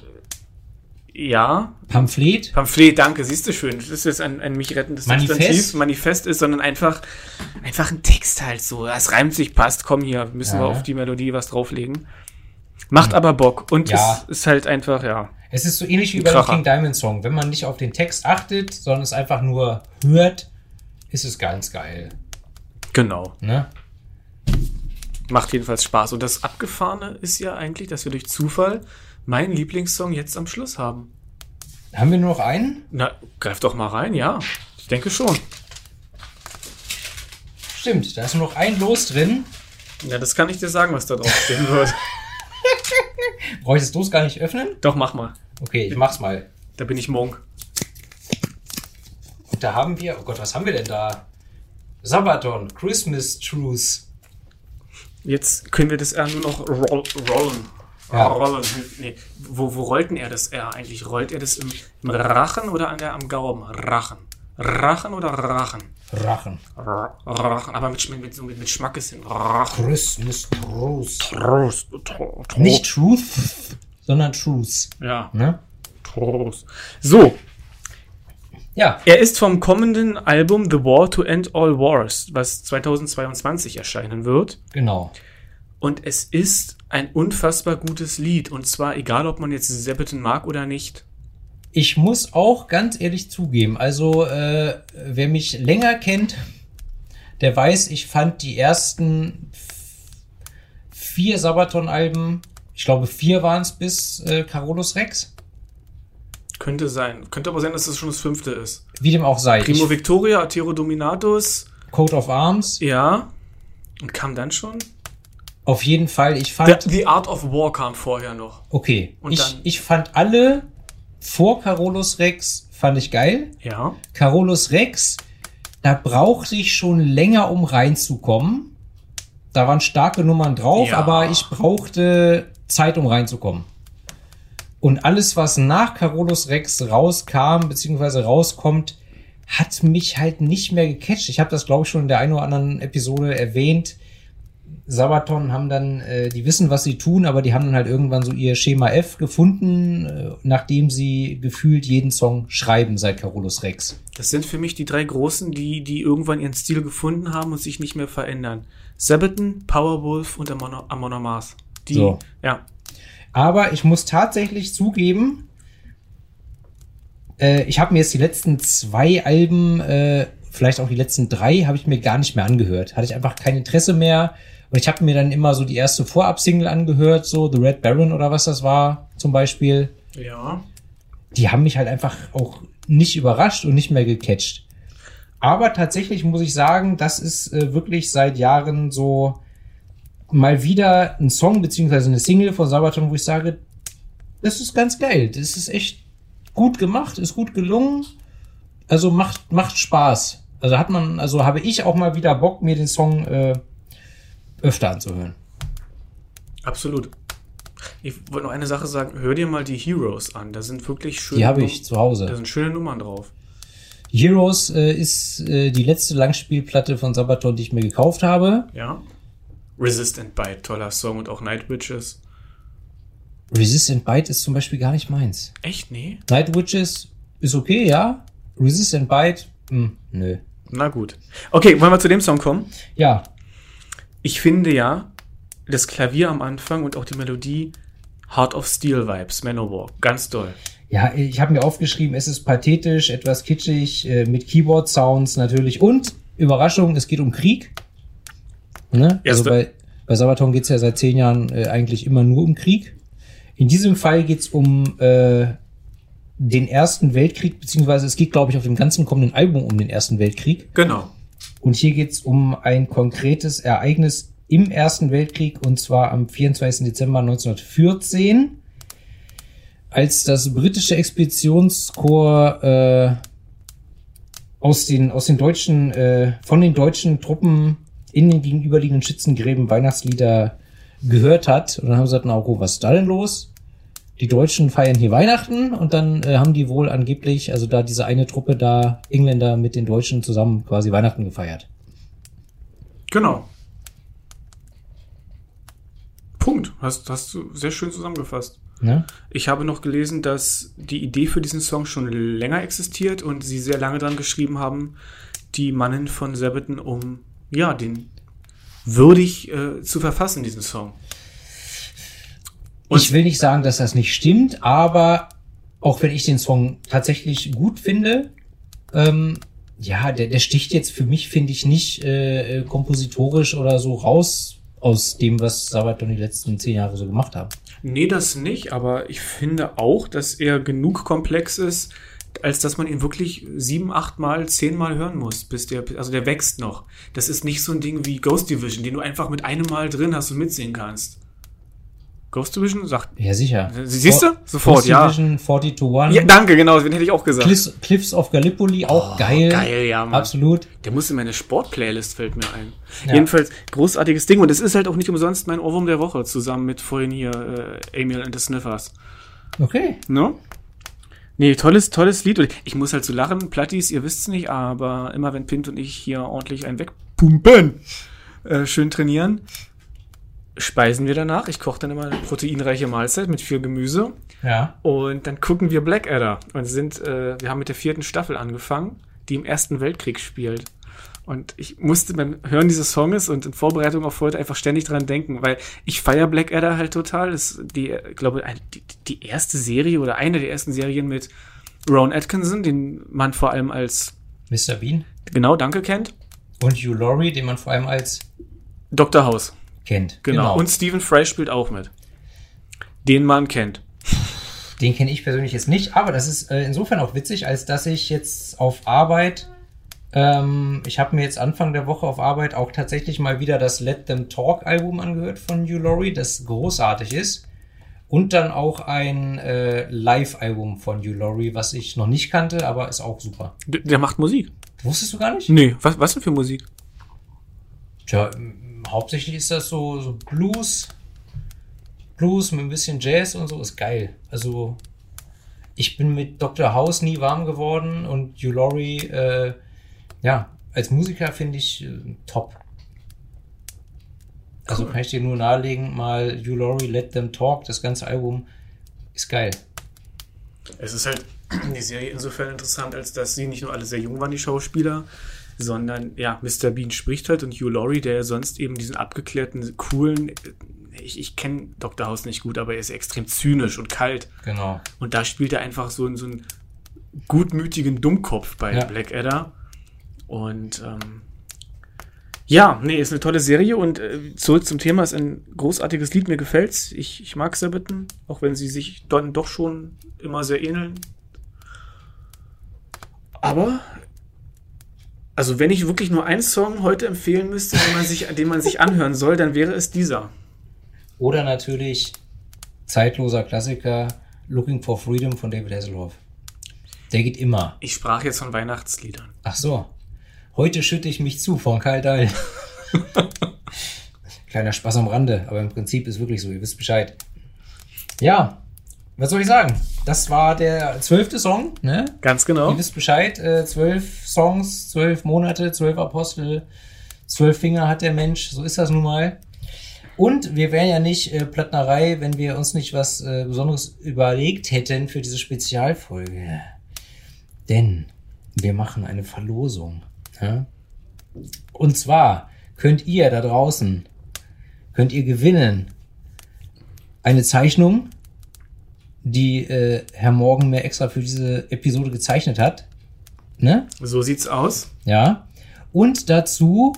ja, Pamphlet, Pamphlet, danke, siehst du schön. Das ist jetzt ein, ein mich rettendes Manifest? Substantiv, Manifest ist, sondern einfach, einfach ein Text halt so. Es reimt sich, passt, komm hier, müssen wir Ja. auf die Melodie was drauflegen. Macht aber Bock und Ja. es ist halt einfach, ja. Es ist so ähnlich wie bei dem. King Diamond Song. Wenn man nicht auf den Text achtet, sondern es einfach nur hört, ist es ganz geil. Genau. Ne? Macht jedenfalls Spaß. Und das Abgefahrene ist ja eigentlich, dass wir durch Zufall meinen Lieblingssong jetzt am Schluss haben. Haben wir nur noch einen? Na, greif doch mal rein, ja. Ich denke schon. Stimmt, da ist nur noch ein Los drin. Ja, das kann ich dir sagen, was da drauf stehen wird. Bräuchtest du es gar nicht öffnen? Doch, mach mal. Okay, ich mach's mal. Da bin ich Monk. Und da haben wir, oh Gott, was haben wir denn da? Sabaton, Christmas Truce. Jetzt können wir das R nur noch roll, rollen. Ja. Rollen. Nee. Wo, wo rollt denn er das R eigentlich? Rollt er das im, im Rachen oder an der, am Gaumen? Rachen. Rachen oder Rachen? Rachen. Ra- Rachen. Aber mit, mit, mit, mit Schmackes hin. Rachen. Christmas. Trost. Tro- Tro- Nicht Truth, sondern Truce. Ja. Ne? Trost. So. Ja, Er ist vom kommenden Album The War to End All Wars, was 2022 erscheinen wird. genau. Und es ist ein unfassbar gutes Lied. Und zwar egal, ob man jetzt Zeppeton mag oder nicht. Ich muss auch ganz ehrlich zugeben, also äh, wer mich länger kennt, der weiß, ich fand die ersten vier Sabaton-Alben, ich glaube vier waren es bis äh, Carolus Rex, Könnte sein. Könnte aber sein, dass es schon das fünfte ist. wie dem auch sei. Primo Victoria, Atero Dominatus, Coat of Arms, ja. Und kam dann schon? auf jeden Fall, ich The, fand, The Art of War kam vorher noch. okay, Und ich, dann- ich fand alle vor Carolus Rex, fand ich geil. Ja. Carolus Rex, da brauchte ich schon länger, um reinzukommen. Da waren starke Nummern drauf, Ja. aber ich brauchte Zeit, um reinzukommen. Und alles, was nach Carolus Rex rauskam, beziehungsweise rauskommt, hat mich halt nicht mehr gecatcht. Ich habe das, glaube ich, schon in der einen oder anderen Episode erwähnt. Sabaton haben dann, äh, die wissen, was sie tun, aber die haben dann halt irgendwann so ihr Schema F gefunden, äh, nachdem sie gefühlt jeden Song schreiben seit Carolus Rex. Das sind für mich die drei Großen, die, die irgendwann ihren Stil gefunden haben und sich nicht mehr verändern. Sabaton, Powerwolf und Amon, Amon Amarth. Die, So. ja. Aber ich muss tatsächlich zugeben, äh, ich habe mir jetzt die letzten zwei Alben, äh, vielleicht auch die letzten drei, habe ich mir gar nicht mehr angehört. Hatte ich einfach kein Interesse mehr. Und ich habe mir dann immer so die erste Vorab-Single angehört, so The Red Baron oder was das war zum Beispiel. Ja. Die haben mich halt einfach auch nicht überrascht und nicht mehr gecatcht. Aber tatsächlich muss ich sagen, das ist äh, wirklich seit Jahren so mal wieder ein Song beziehungsweise eine Single von Sabaton, wo ich sage, das ist ganz geil. Das ist echt gut gemacht, ist gut gelungen. Also macht, macht Spaß. Also hat man, also habe ich auch mal wieder Bock, mir den Song äh, öfter anzuhören. Absolut. Ich wollte noch eine Sache sagen. Hör dir mal die Heroes an. Da sind wirklich schöne Die habe ich zu Hause. Da sind schöne Nummern drauf. Heroes äh, ist äh, die letzte Langspielplatte von Sabaton, die ich mir gekauft habe. Ja. Resistant Bite, toller Song und auch Night Witches. Resistant Bite ist zum Beispiel gar nicht meins. Echt? Nee? Night Witches ist okay, ja. Resistant Bite, hm, nö. Na gut. Okay, wollen wir zu dem Song kommen? Ja, Ich finde ja, das Klavier am Anfang und auch die Melodie Heart of Steel Vibes, Manowar, ganz doll. Ja, ich habe mir aufgeschrieben, es ist pathetisch, etwas kitschig, äh, mit Keyboard-Sounds natürlich. Und, Überraschung, es geht um Krieg. Ne? Also bei, bei Sabaton geht es ja seit zehn Jahren äh, eigentlich immer nur um Krieg. In diesem Fall geht es um äh, den Ersten Weltkrieg, beziehungsweise es geht, glaube ich, auf dem ganzen kommenden Album um den Ersten Weltkrieg. Genau. Und hier geht es um ein konkretes Ereignis im Ersten Weltkrieg, und zwar am 24. Dezember 1914, als das britische Expeditionskorps äh, aus, den, aus den deutschen, äh, von den deutschen Truppen in den gegenüberliegenden Schützengräben Weihnachtslieder gehört hat. Und dann haben sie gesagt, na, oh, was ist da denn los? Die Deutschen feiern hier Weihnachten und dann äh, haben die wohl angeblich, also da diese eine Truppe da, Engländer mit den Deutschen zusammen quasi Weihnachten gefeiert. Genau. Punkt. Hast, hast du sehr schön zusammengefasst. Ne? Ich habe noch gelesen, dass die Idee für diesen Song schon länger existiert und sie sehr lange dran geschrieben haben, die Mannen von Sabaton, um ja, den würdig äh, zu verfassen, diesen Song. Und- ich will nicht sagen, dass das nicht stimmt, aber auch wenn ich den Song tatsächlich gut finde, ähm, ja, der, der sticht jetzt für mich, finde ich, nicht äh, äh, kompositorisch oder so raus aus dem, was Sabaton die letzten zehn Jahre so gemacht haben. Nee, das nicht, aber ich finde auch, dass er genug komplex ist, als dass man ihn wirklich sieben, acht Mal, zehn Mal hören muss, bis der, also der wächst noch. Das ist nicht so ein Ding wie Ghost Division, den du einfach mit einem Mal drin hast und mitsingen kannst. Ghost Division sagt, Ja, sicher. siehst du? For- Sofort, Ghost ja. Division 40 to 1. ja, danke, genau, den hätte ich auch gesagt. Cliffs, Cliffs of Gallipoli, auch geil. geil, ja, Mann. Absolut. Der muss in meine Sportplaylist, fällt mir ein. Ja. Jedenfalls, großartiges Ding. Und es ist halt auch nicht umsonst mein Ohrwurm der Woche, zusammen mit vorhin hier äh, Emil and the Sniffers. Okay. Ne? Nee, tolles, tolles Lied. Und ich muss halt so lachen, Plattis, ihr wisst's nicht, aber immer wenn Pint und ich hier ordentlich einen wegpumpen, äh, schön trainieren, speisen wir danach. Ich koche dann immer eine proteinreiche Mahlzeit mit viel Gemüse. Ja. Und dann gucken wir Blackadder und sind, äh, wir haben mit der vierten Staffel angefangen, die im Ersten Weltkrieg spielt. Und ich musste beim Hören dieses Songs und in Vorbereitung auf heute einfach ständig dran denken, weil ich feier Blackadder halt total. Das ist die, glaube, die, die erste Serie oder eine der ersten Serien mit Ron Atkinson, den man vor allem als, Mr. Bean. genau, danke kennt. Und Hugh Laurie, den man vor allem als Dr. House. kennt. Genau. Und Stephen Fry spielt auch mit. Den man kennt. Den kenne ich persönlich jetzt nicht, aber das ist äh, insofern auch witzig, als dass ich jetzt auf Arbeit, ähm, ich habe mir jetzt Anfang der Woche auf Arbeit auch tatsächlich mal wieder das Let Them Talk Album angehört von Hugh Laurie, das großartig ist. Und dann auch ein äh, Live-Album von Hugh Laurie, was ich noch nicht kannte, aber ist auch super. D der macht Musik. Wusstest du gar nicht? Nee, was, was denn für Musik? Tja, hauptsächlich ist das so, so Blues. Blues mit ein bisschen Jazz und so ist geil. Also, ich bin mit Dr. House nie warm geworden und Hugh Laurie, äh, ja, als Musiker finde ich äh, top. Also kann ich dir nur nahelegen, mal Hugh Laurie, Let Them Talk, das ganze Album ist geil. Es ist halt die Serie insofern interessant, als dass sie nicht nur alle sehr jung waren, die Schauspieler, sondern ja, Mr. Bean spricht halt und Hugh Laurie, der ja sonst eben diesen abgeklärten, coolen, ich, ich kenne Dr. House nicht gut, aber er ist extrem zynisch und kalt. Genau. Und da spielt er einfach so, einen- so einen gutmütigen Dummkopf bei Ja. Blackadder. Und ähm, ja, nee, ist eine tolle Serie und äh, zurück zum Thema, ist ein großartiges Lied, mir gefällt's. Ich, ich mag Sabaton, auch wenn sie sich dann doch schon immer sehr ähneln. Aber, also wenn ich wirklich nur einen Song heute empfehlen müsste, den man sich, den man sich anhören soll, dann wäre es dieser. Oder natürlich zeitloser Klassiker Looking for Freedom von David Hasselhoff. Der geht immer. Ich sprach jetzt von Weihnachtsliedern. Ach so. Heute schütte ich mich zu von Karl Dahl. Kleiner Spaß am Rande, aber im Prinzip ist wirklich so, ihr wisst Bescheid. Ja, was soll ich sagen? Das war der zwölfte Song, ne? Ganz genau. Ihr wisst Bescheid, äh, zwölf Songs, zwölf Monate, zwölf Apostel, zwölf Finger hat der Mensch, so ist das nun mal. Und wir wären ja nicht äh, Plattnerei, wenn wir uns nicht was äh, Besonderes überlegt hätten für diese Spezialfolge. Denn wir machen eine Verlosung. Ja? Und zwar könnt ihr da draußen, könnt ihr gewinnen eine Zeichnung, die äh, Herr Morgan mir extra für diese Episode gezeichnet hat. Ne? So sieht's aus. Ja. Und dazu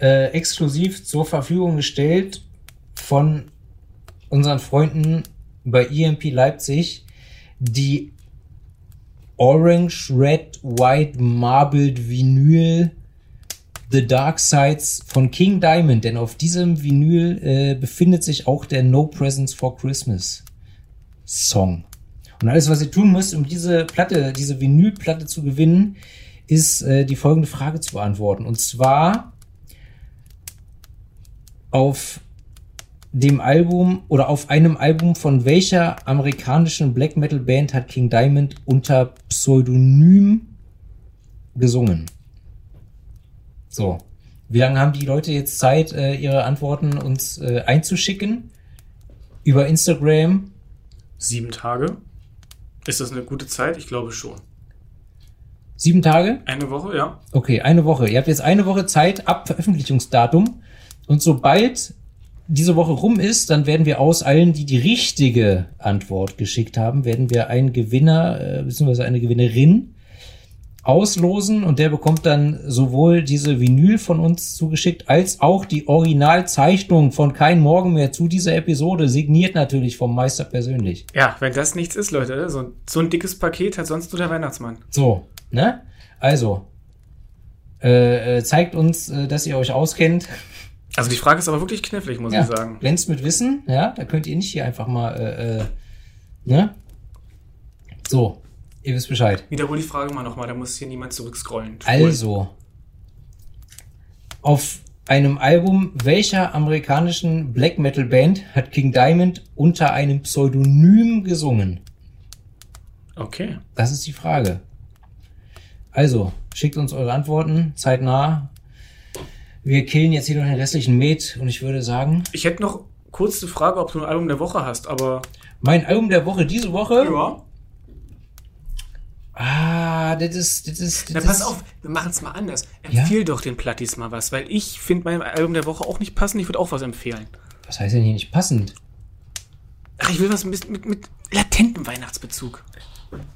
äh, exklusiv zur Verfügung gestellt von unseren Freunden bei EMP Leipzig die Orange, Red, White, Marbled Vinyl The Dark Sides von King Diamond, denn auf diesem Vinyl äh, befindet sich auch der No Presents for Christmas Song. Und alles, was ihr tun müsst, um diese Platte, diese Vinylplatte zu gewinnen, ist äh, die folgende Frage zu beantworten. Und zwar auf dem Album oder auf einem Album von welcher amerikanischen Black Metal Band hat King Diamond unter Pseudonym gesungen? So. Wie lange haben die Leute jetzt Zeit, äh, ihre Antworten uns äh, einzuschicken? Über Instagram? Sieben Tage. Ist das eine gute Zeit? Ich glaube schon. Sieben Tage? Eine Woche, ja. Okay, eine Woche. Ihr habt jetzt eine Woche Zeit ab Veröffentlichungsdatum. Und sobald diese Woche rum ist, dann werden wir aus allen, die die richtige Antwort geschickt haben, werden wir einen Gewinner äh, bzw. eine Gewinnerin auslosen und der bekommt dann sowohl diese Vinyl von uns zugeschickt als auch die Originalzeichnung von Kein Morgen mehr zu dieser Episode, signiert natürlich vom Meister persönlich. Ja, wenn das nichts ist, Leute, so, so ein dickes Paket hat sonst nur der Weihnachtsmann. So, ne? Also, äh, äh, zeigt uns, äh, dass ihr euch auskennt. Also die Frage ist aber wirklich knifflig, muss Ja, ich sagen. glänzt mit Wissen, ja, da könnt ihr nicht hier einfach mal, äh, äh, ne? So, ihr wisst Bescheid. Wiederhol die Frage mal nochmal, da muss hier niemand zurückscrollen. Also, auf einem Album welcher amerikanischen Black Metal Band hat King Diamond unter einem Pseudonym gesungen? Okay. Das ist die Frage. Also, schickt uns eure Antworten zeitnah. Wir killen jetzt hier noch den restlichen Met und ich würde sagen, Ich hätte noch kurz die Frage, ob du ein Album der Woche hast, aber. mein Album der Woche diese Woche. Ja. Ah, das ist, das ist, Na, pass auf, wir machen es mal anders. Ja? Empfehl doch den Plattis mal was, weil ich finde mein Album der Woche auch nicht passend. Ich würde auch was empfehlen. Was heißt denn hier nicht passend? Ach, ich will was mit, mit, mit latentem Weihnachtsbezug.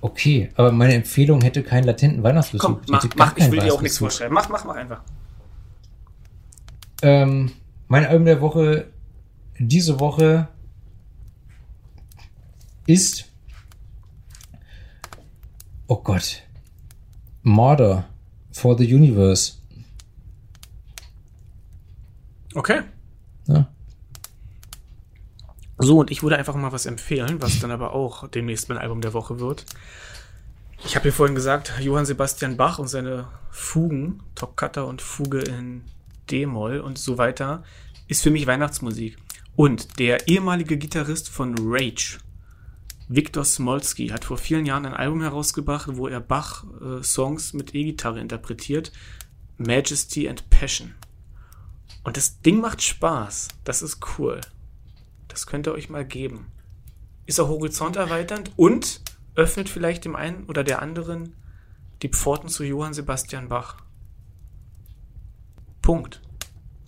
Okay, aber meine Empfehlung hätte keinen latenten Weihnachtsbezug. Komm, mach, mach. Ich will dir auch nichts vorschreiben. Mach, mach, mach einfach. Ähm, mein Album der Woche diese Woche ist. Oh Gott. Murder for the Universe. Okay. Ja. So, und ich würde einfach mal was empfehlen, was dann aber auch demnächst mein Album der Woche wird. Ich habe hier vorhin gesagt, Johann Sebastian Bach und seine Fugen, Toccata und Fuge in D-Moll und so weiter, ist für mich Weihnachtsmusik. Und der ehemalige Gitarrist von Rage, Viktor Smolski, hat vor vielen Jahren ein Album herausgebracht, wo er Bach-Songs mit E-Gitarre interpretiert. Majesty and Passion. Und das Ding macht Spaß. Das ist cool. Das könnt ihr euch mal geben. Ist auch horizonterweiternd und öffnet vielleicht dem einen oder der anderen die Pforten zu Johann Sebastian Bach. Punkt.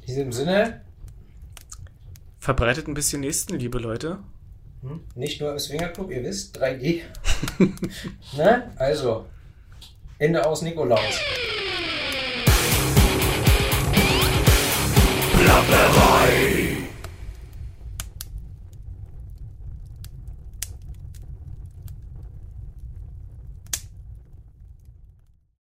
In diesem Sinne. Verbreitet ein bisschen Nächsten, liebe Leute. Hm? Nicht nur im Swingerclub, ihr wisst, 3G. ne? Also, Ende aus Nikolaus. Blablabla.